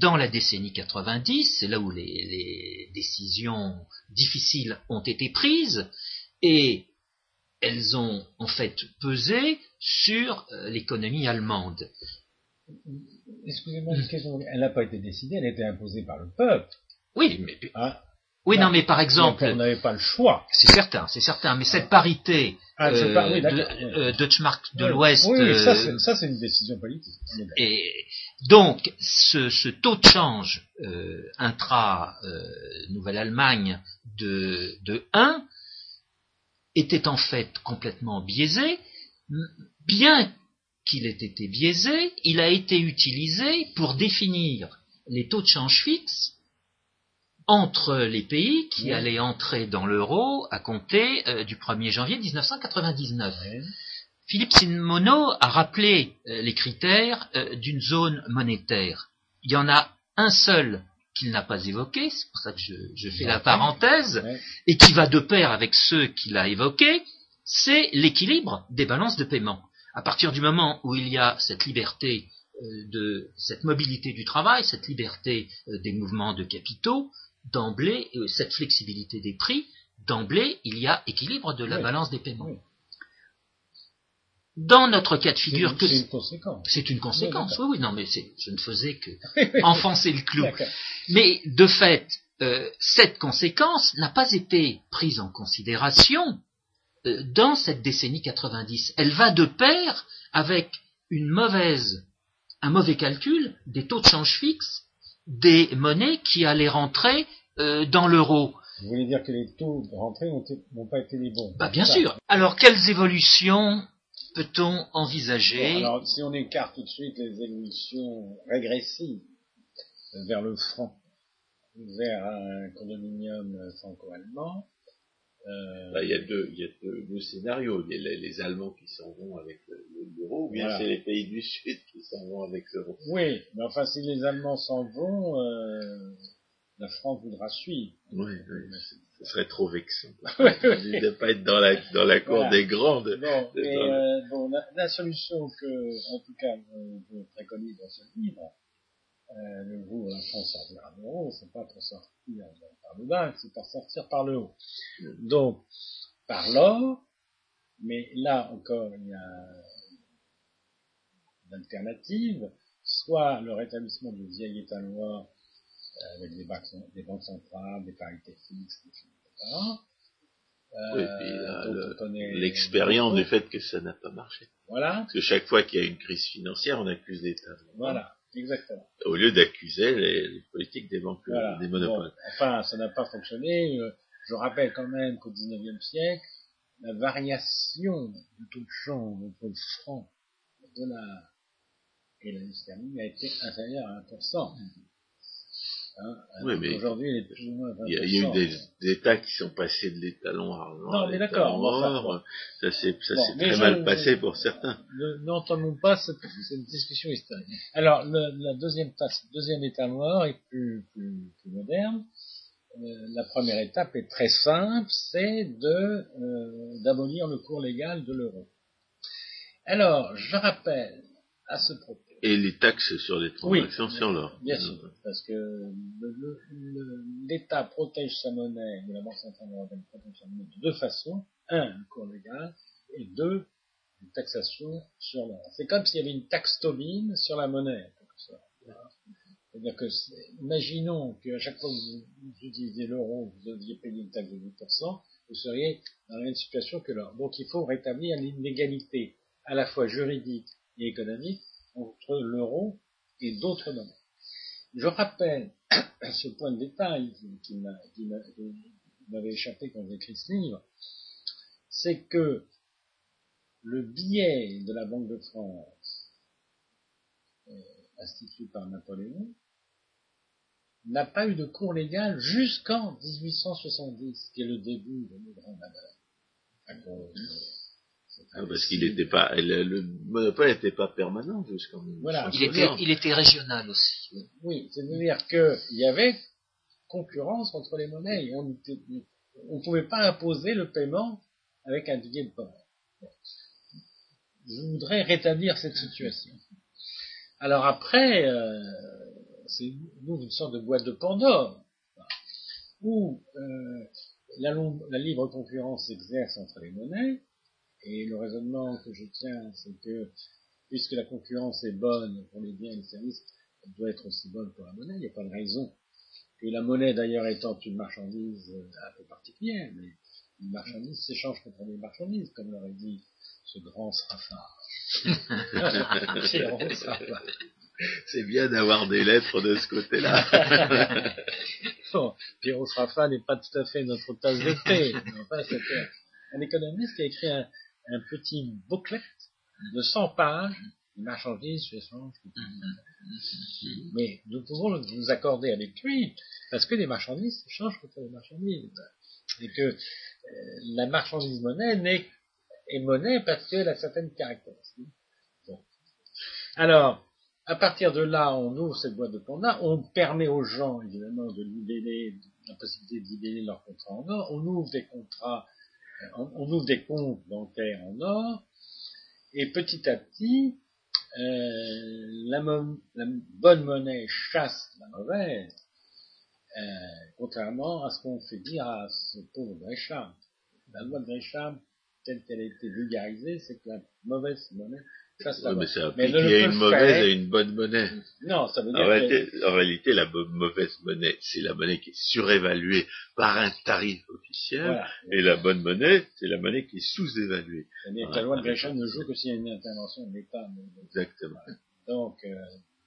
dans la décennie 90, c'est là où les, décisions difficiles ont été prises, et elles ont en fait pesé sur euh, l'économie allemande. Excusez-moi, elle n'a pas été décidée, elle a été imposée par le peuple. Oui, mais, ah. oui, non, mais par exemple, on n'avait pas le choix. C'est certain, c'est certain, mais cette parité ah, euh, de, euh, de l'Ouest. Oui, euh, ça c'est une décision politique. Et donc, ce, taux de change euh, intra-Nouvelle-Allemagne de, de 1 était en fait complètement biaisé, bien qu'il ait été biaisé, il a été utilisé pour définir les taux de change fixes entre les pays qui allaient entrer dans l'euro à compter euh, du 1er janvier 1999. Philippe Simoneau a rappelé euh, les critères euh, d'une zone monétaire. Il y en a un seul qu'il n'a pas évoqué, c'est pour ça que je, fais la parenthèse, et qui va de pair avec ceux qu'il a évoqués, c'est l'équilibre des balances de paiement. À partir du moment où il y a cette liberté de cette mobilité du travail, cette liberté des mouvements de capitaux, d'emblée, cette flexibilité des prix, d'emblée, il y a équilibre de la balance des paiements. Dans notre cas de figure, c'est une conséquence. C'est une conséquence. Oui, oui, non, mais je ne faisais que enfoncer le clou. Mais de fait, euh, cette conséquence n'a pas été prise en considération euh, dans cette décennie 90. Elle va de pair avec une mauvaise, un mauvais calcul des taux de change fixe des monnaies qui allaient rentrer euh, dans l'euro. Vous voulez dire que les taux de rentrée n'ont pas été les bons bah, Bien sûr. Alors, quelles évolutions peut-on envisager? Alors, si on écarte tout de suite les évolutions régressives vers le franc, vers un condominium franco-allemand, euh, il y a deux, il y a deux, scénarios. Il y a les, Allemands qui s'en vont avec l'euro, ou bien c'est les pays du Sud qui s'en vont avec l'euro. Oui, mais enfin, si les Allemands s'en vont, euh, la France voudra suivre. Oui, oui. Ce serait trop vexant. de ne pas être dans la, dans la cour des grandes. Bon, euh, bon la, solution que, en tout cas, je préconise dans ce livre, euh, le où la France sortira de l'euro, c'est pas pour sortir par le bas, c'est pour sortir par le haut. Donc, par l'or, mais là encore, il y a une alternative, soit le rétablissement du vieil état noir euh, avec des banques, des banques centrales, des parités fixes, etc. Euh, oui, l'expérience du fait que ça n'a pas marché. Voilà. Parce que chaque fois qu'il y a une crise financière, on accuse l'État. Voilà. Exactement. Au lieu d'accuser les, les, politiques des banques, voilà. des monopoles. Bon, enfin, ça n'a pas fonctionné. Je rappelle quand même qu'au XIXe siècle, la variation du taux de change entre le franc, le dollar et la sterling a été inférieure à 1%. Hein, oui, mais aujourd'hui, il est plus ou moins 20%. Il y a, eu des, des, États qui sont passés de l'étalon argent non, mais d'accord, bon. Ça s'est bon, très je- mal passé pour certains. Ne- N'entendons pas cette, cette discussion historique. Alors, le, la deuxième, deuxième état mort est plus, plus, plus moderne. Euh, la première étape est très simple, c'est de euh, d'abolir le cours légal de l'euro. Alors, je rappelle à ce propos Et les taxes sur les transactions sur l'or. Bien sûr, parce que l'État protège sa monnaie, ou la Banque Centrale Européenne protège sa monnaie de deux façons. Un, le cours légal, et deux, une taxation sur l'or. C'est comme s'il y avait une taxe Tobin sur la monnaie. en. C'est-à-dire que, c'est- imaginons qu'à chaque fois que vous, vous utilisez l'euro, vous deviez payer une taxe de 8%, vous seriez dans la même situation que l'or. Donc il faut rétablir l'inégalité à la fois juridique et économique entre l'euro et d'autres monnaies. Je rappelle ce point de détail qui, qui m'a- qui m'a- qui m'avait échappé quand j'ai écrit ce livre, c'est que le billet de la Banque de France, euh, institué par Napoléon, n'a pas eu de cours légal jusqu'en 1870, qui est le début de nos grands malheurs. Ah, parce qu'il n'était pas, le, le monopole n'était pas permanent jusqu'en Voilà. Il était, il était régional aussi. Oui, c'est-à-dire qu'il y avait concurrence entre les monnaies. et On ne pouvait pas imposer le paiement avec un billet de port. Je voudrais rétablir cette situation. Alors après, euh, c'est nous une sorte de boîte de Pandore, où euh, la, la libre concurrence s'exerce entre les monnaies, et le raisonnement que je tiens, c'est que puisque la concurrence est bonne pour les biens et les services, elle doit être aussi bonne pour la monnaie. Il n'y a pas de raison que la monnaie, d'ailleurs, étant une marchandise euh, un peu particulière, mais une marchandise s'échange contre des marchandises, comme l'aurait dit ce grand Srafar. Pierrot Srafar. C'est bien d'avoir des lettres de ce côté-là. Bon, Pierrot Srafar n'est pas tout à fait notre tasse de thé. Enfin, un économiste qui a écrit un, un petit booklet de 100 pages, une marchandise s'échange contre Mais nous pouvons nous accorder avec lui, parce que les marchandises s'échangent contre les marchandises. Et que euh, la marchandise monnaie est monnaie parce qu'elle a certaines caractéristiques. Bon. Alors, à partir de là, on ouvre cette boîte de Pandore, on permet aux gens, évidemment, de libeller, la possibilité de libeller leurs contrats en or, on ouvre des contrats, on, ouvre des comptes bancaires en or, et petit à petit, euh, la bonne monnaie chasse la mauvaise, euh, contrairement à ce qu'on fait dire à ce pauvre Gresham. La loi de Gresham, telle qu'elle a été vulgarisée, c'est que la mauvaise monnaie la mais ça Mais applique ne le il y a peut une mauvaise faire- et une bonne monnaie. Non, ça veut dire En que réalité, en réalité, la mauvaise monnaie, c'est la monnaie qui est surévaluée par un tarif officiel, voilà. et la bonne monnaie, c'est la monnaie qui est sous-évaluée. Que la loi de Gresham ne joue que s'il y a une intervention de l'État. mais- Exactement. Donc, euh,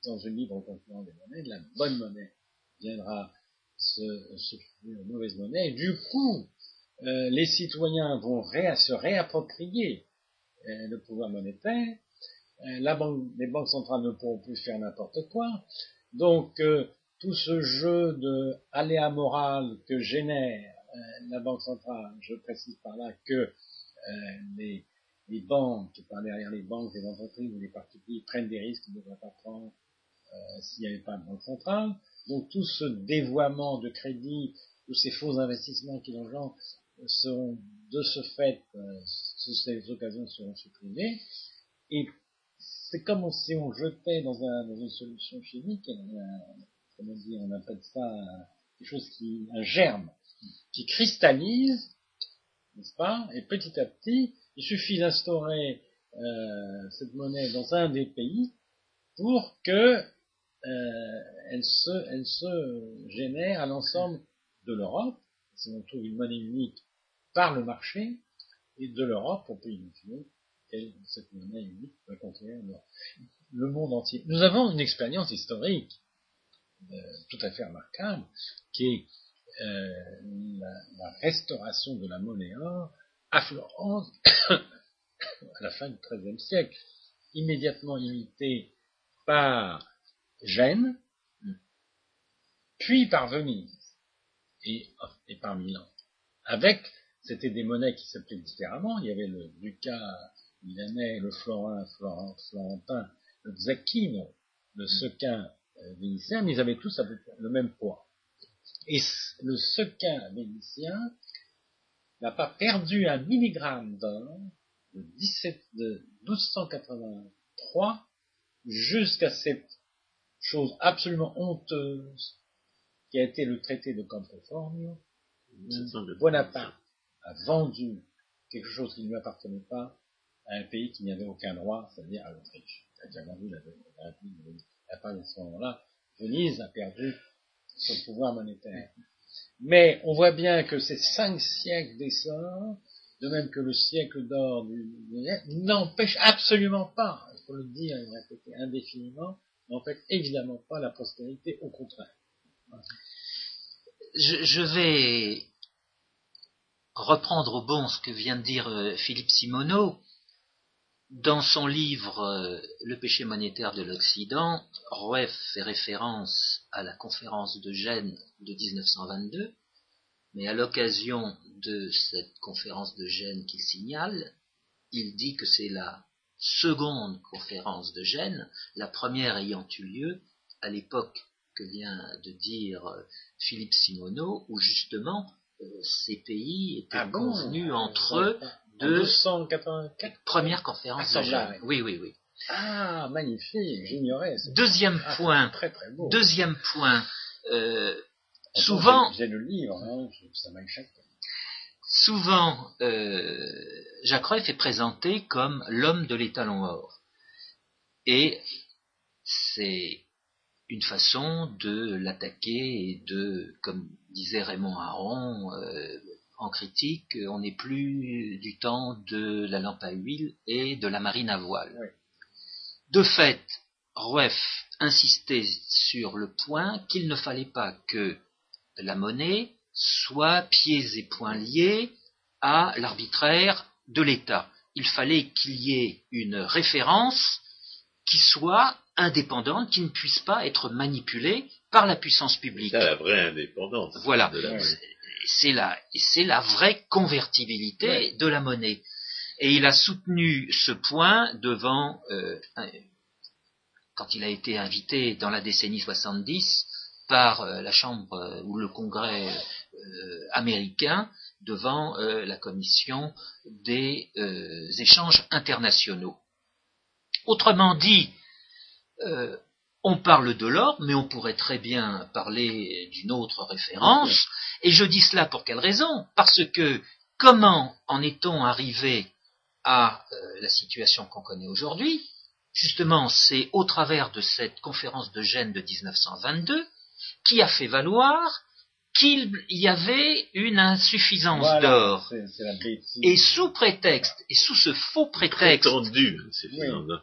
dans une libre concurrence des monnaies, la bonne monnaie viendra se substituer aux mauvaises monnaies. Et du coup, euh, les citoyens vont se réapproprier euh, le pouvoir monétaire. Euh, la banque, les banques centrales ne pourront plus faire n'importe quoi. Donc, euh, tout ce jeu de aléa moral que génère euh, la banque centrale, je précise par là que euh, les, les banques, par derrière les banques, les entreprises ou les particuliers prennent des risques qu'ils ne devraient pas prendre euh, s'il n'y avait pas de banque centrale. Donc tout ce dévoiement de crédit, tous ces faux investissements qui l'engendrent seront de ce fait, euh, toutes ces occasions seront supprimées. Et c'est comme si on jetait dans, un, dans une solution chimique, un, comment dire, on appelle ça un, quelque chose qui, un germe, qui cristallise, n'est-ce pas? Et petit à petit, il suffit d'instaurer euh, cette monnaie dans un des pays pour que euh, elle, se, génère à l'ensemble de l'Europe. Si on trouve une monnaie unique par le marché, et de l'Europe, on peut imaginer et cette monnaie unique va conquérir le monde entier. Nous avons une expérience historique euh, tout à fait remarquable, qui est euh, la, restauration de la monnaie or à Florence à la fin du XIIIe siècle, immédiatement imitée par Gênes, puis par Venise et, et par Milan. Avec, c'était des monnaies qui s'appelaient différemment. Il y avait le ducat milanais, le florin, florentin, le zacchino, le sequin euh, vénitien, mais ils avaient tous le même poids. Et le sequin vénitien n'a pas perdu un milligramme d'or de, 17, de 1283 jusqu'à cette chose absolument honteuse qui a été le traité de Campoformio. Bonaparte a vendu quelque chose qui ne lui appartenait pas un pays qui n'y avait aucun droit, c'est-à-dire à, l'Autriche. La, la, à partir de ce moment-là, Venise a perdu son pouvoir monétaire. Mais on voit bien que ces cinq siècles d'essor, de même que le siècle d'or du n'empêche absolument pas, il faut le dire et le répéter indéfiniment, n'empêche évidemment pas la prospérité, au contraire. Je, je, vais reprendre au bon ce que vient de dire euh, Philippe Simoneau. Dans son livre euh, Le péché monétaire de l'Occident, Rueff fait référence à la conférence de Gênes de 1922, mais à l'occasion de cette conférence de Gênes qu'il signale, il dit que c'est la seconde conférence de Gênes, la première ayant eu lieu à l'époque que vient de dire euh, Philippe Simoneau, où justement euh, ces pays étaient ah convenus entre eux 284 première conférence de. Oui, oui, oui. Ah, magnifique, j'ignorais. Deuxième ah, point, très, très beau. deuxième point, souvent, j'ai le livre, hein, ça m'a Souvent, euh, Jacques Rueff est présenté comme l'homme de l'étalon or. Et c'est une façon de l'attaquer et de, comme disait Raymond Aron euh, en critique, on n'est plus du temps de la lampe à huile et de la marine à voile. De fait, Rueff insistait sur le point qu'il ne fallait pas que la monnaie soit pieds et poings liés à l'arbitraire de l'État. Il fallait qu'il y ait une référence qui soit indépendante, qui ne puisse pas être manipulée par la puissance publique. C'est la vraie indépendance. Voilà. C'est la, c'est la vraie convertibilité de la monnaie. Et il a soutenu ce point devant, euh, quand il a été invité dans la décennie 70 par euh, la Chambre euh, ou le Congrès américain devant la Commission des échanges internationaux. Autrement dit, euh, on parle de l'or, mais on pourrait très bien parler d'une autre référence. Et je dis cela pour quelle raison? Parce que comment en est-on arrivé à euh, la situation qu'on connaît aujourd'hui? Justement, c'est au travers de cette conférence de Gênes de 1922 qui a fait valoir qu'il y avait une insuffisance d'or. Et sous prétexte, et sous ce faux prétexte,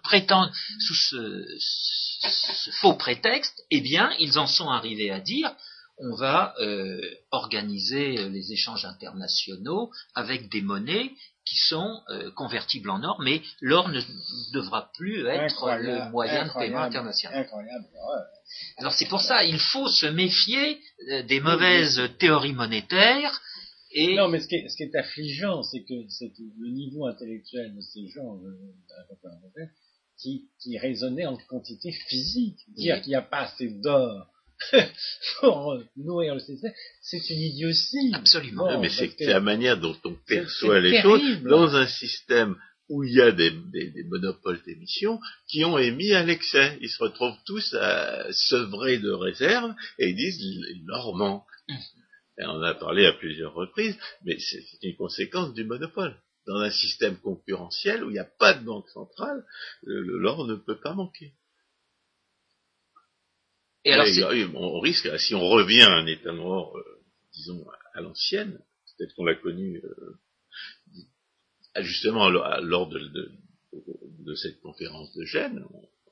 prétendu, sous ce, ce, faux prétexte, eh bien, ils en sont arrivés à dire, on va euh, organiser les échanges internationaux avec des monnaies qui sont euh, convertibles en or, mais l'or ne devra plus être le moyen de paiement international. Incroyable. Alors c'est pour ça, il faut se méfier euh, des mauvaises théories monétaires. Et... Non, mais ce qui est, ce qui est affligeant, c'est que, le niveau intellectuel de ces gens euh, qui, qui raisonnaient en quantité physique. Dire qu'il n'y a pas assez d'or pour nourrir le système, c'est une idiotie. Absolument. mais c'est la manière dont on perçoit les choses dans un système où il y a des, monopoles d'émission qui ont émis à l'excès. Ils se retrouvent tous à sevrer de réserves et ils disent l'or manque. Mmh. Et on a parlé à plusieurs reprises, mais c'est une conséquence du monopole. Dans un système concurrentiel où il n'y a pas de banque centrale, l'or ne peut pas manquer. Et alors, on risque, si on revient à un état noir, euh, disons, à l'ancienne, peut-être qu'on l'a connu euh, justement lors de, de cette conférence de Gênes,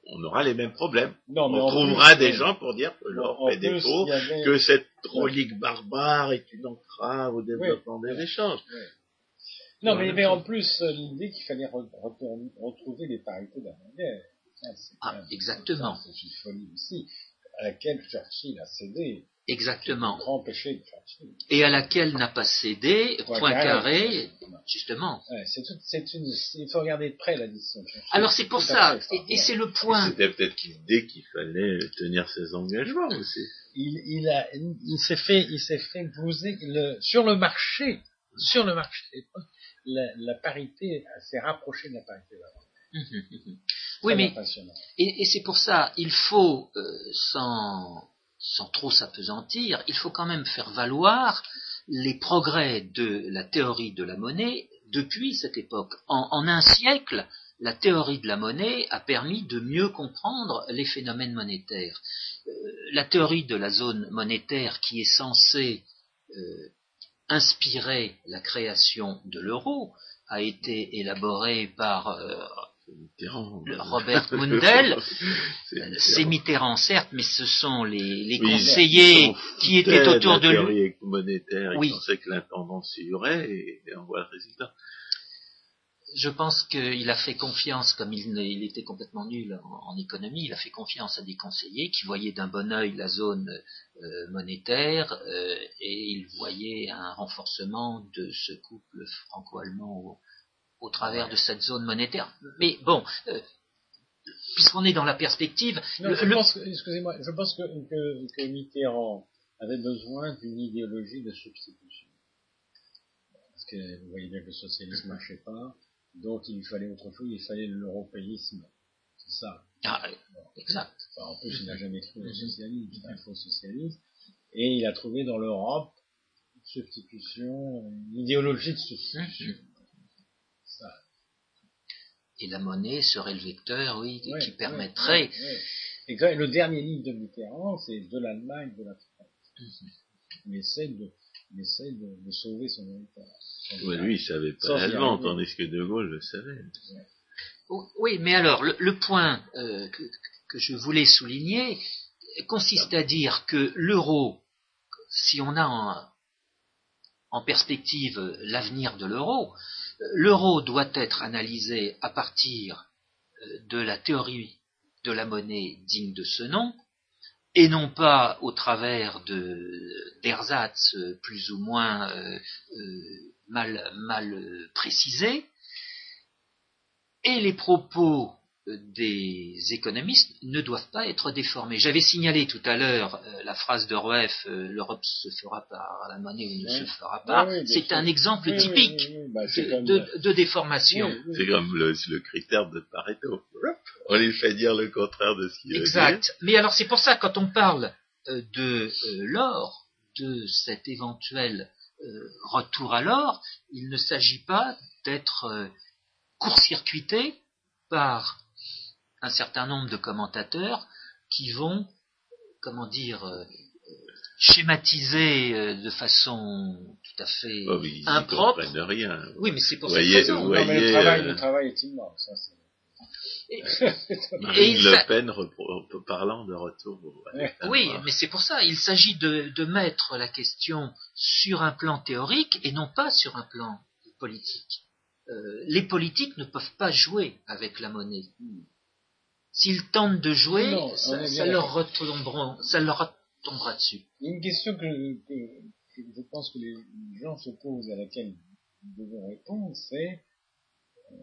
on, aura les mêmes problèmes. Non, mais on trouvera plus, des gens pour dire que l'or fait défaut, avait- que cette relique barbare est une entrave au développement des échanges. Non, mais il y même avait en plus euh, l'idée qu'il fallait re- retrouver les parités d'avant-guerre. Ah, exactement. C'est une folie aussi, à laquelle Churchill a cédé. Exactement. Le grand péché de Churchill. Et à laquelle n'a pas cédé Poincaré, justement. Ouais, c'est une, il faut regarder de près de Churchill. Alors c'est pour ça, fait et, c'est le point. C'était peut-être l'idée qu'il fallait tenir ses engagements aussi. il, il, a, il s'est fait, il s'est fait blouser le, sur le marché, sur le marché. La, la parité s'est rapprochée de la parité d'avant. Mhm. Oui, mais et, et c'est pour ça, il faut, euh, sans, sans trop s'apesantir, il faut quand même faire valoir les progrès de la théorie de la monnaie depuis cette époque. En, en un siècle, la théorie de la monnaie a permis de mieux comprendre les phénomènes monétaires. Euh, la théorie de la zone monétaire qui est censée euh, inspirer la création de l'euro a été élaborée par euh, Mitterrand. Robert Mundell, C'est Euh, C'est Mitterrand. Mitterrand, certes, mais ce sont les, les Oui, conseillers ils qui étaient autour de lui. monétaire, Oui. ils pensaient que l'intendance figurait et, et on voit le résultat. Je pense qu'il a fait confiance, comme il, était complètement nul en, en économie, il a fait confiance à des conseillers qui voyaient d'un bon œil la zone euh, monétaire euh, et il voyait un renforcement de ce couple franco-allemand au, travers de cette zone monétaire. Mais bon, euh, puisqu'on est dans la perspective, Non, le- je le- pense que, excusez-moi, je pense que, que, que Mitterrand avait besoin d'une idéologie de substitution. Parce que vous voyez bien que le socialisme ne marchait pas, donc il lui fallait autre chose, il fallait l'européisme. C'est ça. Ah, exact. Enfin, en plus, il n'a jamais cru au socialisme, c'est un faux socialisme. Et il a trouvé dans l'Europe une substitution, une idéologie de substitution. Ça. Et la monnaie serait le vecteur, oui, Ouais, qui permettrait. ouais, ouais. Le dernier livre de Mitterrand, c'est de l'Allemagne, de la France. Il essaie de, il essaie de, de sauver son héritage. Ouais, lui, il savait pas l'allemand, tandis que De Gaulle le savait. Oui, mais alors, le, le point euh, que, que je voulais souligner consiste à dire que l'euro, si on a en, en perspective l'avenir de l'euro, euh, l'euro doit être analysé à partir euh, de la théorie de la monnaie digne de ce nom, et non pas au travers de d'ersatz euh, plus ou moins euh, mal, mal précisés, et les propos des économistes ne doivent pas être déformés. J'avais signalé tout à l'heure euh, la phrase de Rueff, euh, l'Europe se fera par la monnaie ou ne Oui. se fera pas. Oui, oui, bien C'est un exemple typique oui, oui, bah, de, comme- de- de déformation. Oui, oui. C'est comme le, le critère de Pareto. On lui fait dire le contraire de ce qu'il veut dire. Exact. Mais alors c'est pour ça quand on parle euh, de euh, l'or, de cet éventuel euh, retour à l'or, il ne s'agit pas d'être euh, court-circuité par un certain nombre de commentateurs qui vont, comment dire, euh, schématiser euh, de façon tout à fait Oh, mais ils n'y impropre. rien. Oui, mais c'est pour raison. vous Non, mais le voyez, travail, euh, le travail est immense. Ça, c'est- Et- Marine il Le Pen repro- parlant de retour Oui, mais c'est pour ça. Il s'agit de, de mettre la question sur un plan théorique et non pas sur un plan politique. Euh, les politiques ne peuvent pas jouer avec la monnaie. S'ils tentent de jouer, Non, ça, leur d'accord. retomberont- ça leur tombera dessus. Il y a une question que, que- que je pense que les gens se posent et à laquelle nous devons répondre, c'est euh,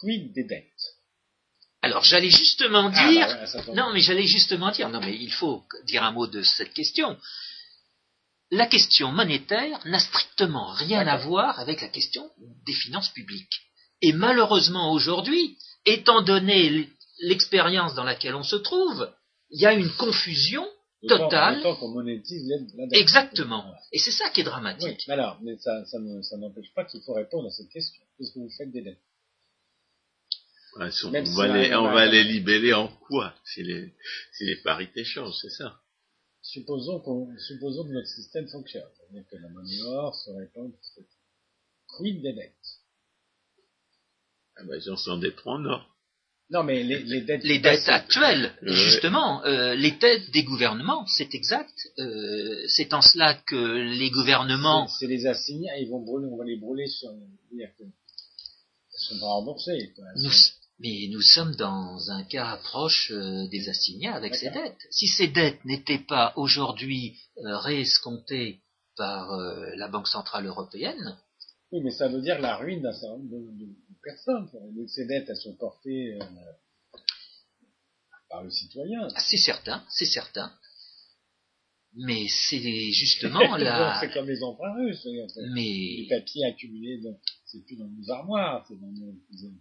quid des dettes? Alors, j'allais justement Ah, dire, bah non, mais j'allais justement dire, non, mais il faut dire un mot de cette question. La question monétaire n'a strictement rien à voir avec la question des finances publiques. Et malheureusement aujourd'hui, étant donné l'expérience dans laquelle on se trouve, il y a une confusion totale. d'autant qu'on monétise l'aide- la dette. Exactement. Et c'est ça qui est Oui, dramatique. mais alors, mais ça, ça ne- ça n'empêche pas qu'il faut répondre à cette question. Qu'est-ce que vous faites des dettes Ouais, si on, si va les, on va les libeller en quoi si les, si les parités changent, c'est ça Supposons, qu'on, supposons que notre système fonctionne. C'est-à-dire que la monnaie or se répand. Quid des dettes Ah ben, ils en s'endetteront en or. Non, mais les, les dettes, Les dettes actuelles, Ouais. justement, euh, les dettes des gouvernements, c'est exact. Euh, c'est en cela que les gouvernements c'est les assignés, ils vont brûler, on va les brûler sur. Elles sont pas Nous, sont- mais nous sommes dans un cas proche euh, des assignats avec ces dettes. Si ces dettes n'étaient pas aujourd'hui euh, réescomptées par euh, la Banque Centrale Européenne, Oui, mais ça veut dire la ruine d'un certain nombre de, de- de personnes. Ces dettes, elles sont portées euh, par le citoyen. c'est certain, c'est certain. Mais c'est justement la... C'est comme les emprunts russes. c'est- Les Mais papiers accumulés, dans- c'est plus dans nos armoires, c'est dans nos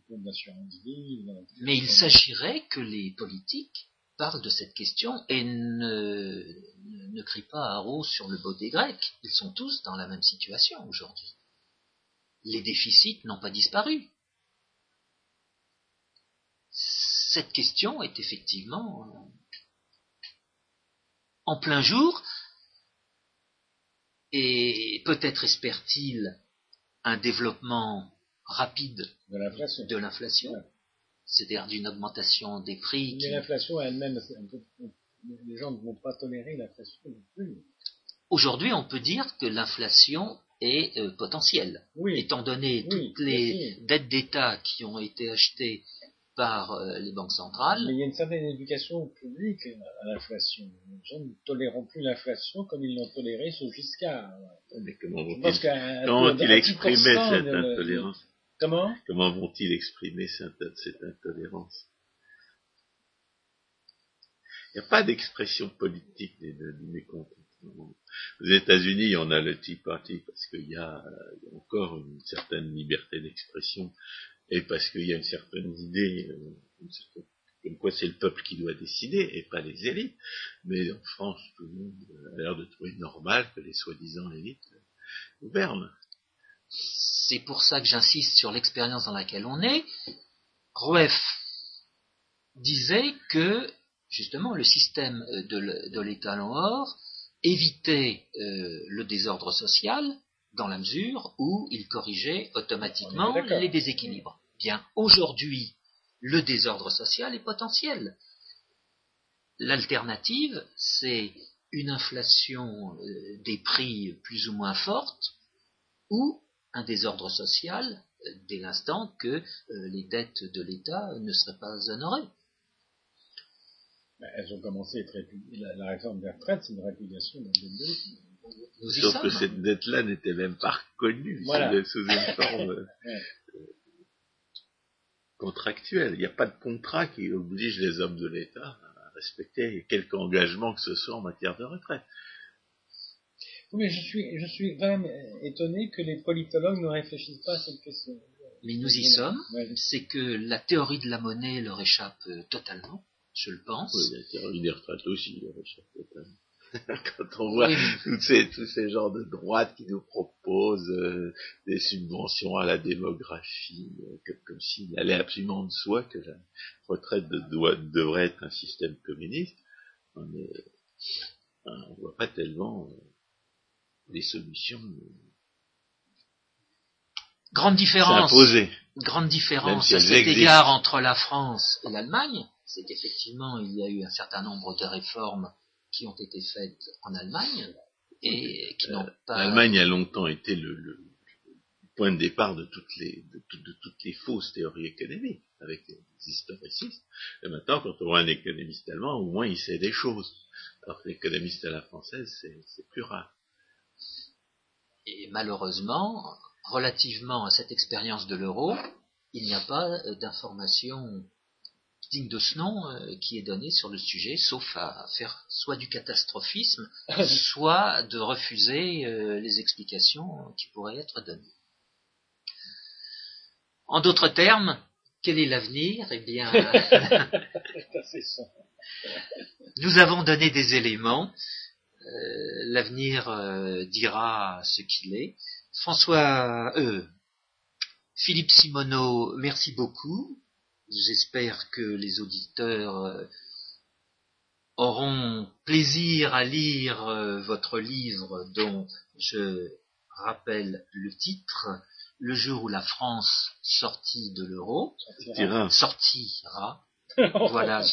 comptes d'assurance vie. Mais il s'agirait que les politiques parlent de cette question et ne, ne crient pas à Arros sur le beau des Grecs. Ils sont tous dans la même situation aujourd'hui. Les déficits n'ont pas disparu. Cette question est effectivement euh, en plein jour et peut-être espère-t-il un développement rapide de l'inflation. Ouais. c'est-à-dire d'une augmentation des prix. Mais qui- l'inflation elle-même, les gens ne vont pas tolérer l'inflation non plus. Aujourd'hui, on peut dire que l'inflation est euh, potentielle, Oui, étant donné Oui, toutes les dettes d'État qui ont été achetées par euh, les banques centrales. mais il y a une certaine éducation publique à l'inflation. Les gens ne toléreront plus l'inflation comme ils l'ont toléré sous Giscard. Mais comment vont-ils exprimer cette intolérance Comment? Comment vont-ils exprimer cette, cette intolérance? Il n'y a pas d'expression politique des- de- du mécontentement. Aux États-Unis, on a le Tea Party parce qu'il y a encore une certaine liberté d'expression et parce qu'il y a une certaine idée, euh, comme quoi c'est le peuple qui doit décider et pas les élites. Mais en France, tout le monde a l'air de trouver normal que les soi-disant élites euh, gouvernent. C'est pour ça que j'insiste sur l'expérience dans laquelle on est. Rueff disait que justement le système euh, de l- de l'étalon or évitait euh, le désordre social dans la mesure où il corrigeait automatiquement les déséquilibres. Bien, aujourd'hui, le désordre social est potentiel. L'alternative, c'est une inflation euh, des prix plus ou moins forte ou un désordre social euh, dès l'instant que les dettes de l'État ne seraient pas honorées. Ben, Elles ont commencé à être répu- la, la réforme des retraites, c'est une répudiation d'un y Sauf sommes. que cette dette-là n'était même pas reconnue Voilà. sous- une forme contractuelle. Il n'y a pas de contrat qui oblige les hommes de l'État à respecter quelque engagement que ce soit en matière de retraite. Oui, mais je suis, je suis quand même euh, étonné que les politologues ne réfléchissent pas à cette question. Mais nous y sommes. Ouais. C'est que la théorie de la monnaie leur échappe euh, totalement, je le pense. Oui, la théorie des retraites aussi, il. Quand on voit Oui, tous ces, tous ces genres de droites qui nous proposent euh, des subventions à la démographie, euh, comme s'il allait absolument de soi que la retraite de- doit- devrait être un système communiste, on ne on voit pas tellement euh, les solutions euh, Grande différence. grande différence à cet égard entre la France et l'Allemagne, c'est qu'effectivement, il y a eu un certain nombre de réformes qui ont été faites en Allemagne et qui n'ont pas... L'Allemagne a longtemps été le, le point de départ de toutes les de, tout- de toutes les fausses théories économiques avec les historicistes. Et maintenant, quand on voit un économiste allemand, au moins il sait des choses. Alors que l'économiste à la française, c'est plus rare. Et malheureusement, relativement à cette expérience de l'euro, il n'y a pas euh, d'information digne de ce nom qui est donnée sur le sujet, sauf à faire soit du catastrophisme, soit de refuser euh, les explications qui pourraient être données. En d'autres termes, quel est l'avenir? Eh bien, nous avons donné des éléments. Euh, L'avenir euh, dira ce qu'il est. François, euh, Philippe Simoneau, merci beaucoup. J'espère que les auditeurs euh, auront plaisir à lire euh, votre livre dont je rappelle le titre, le jour où la France sortit de l'euro, Tira. sortira. Voilà.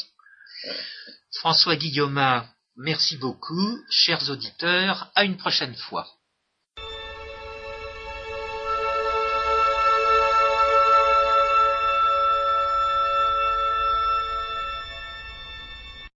François Guillaumin, merci beaucoup. Chers auditeurs, à une prochaine fois.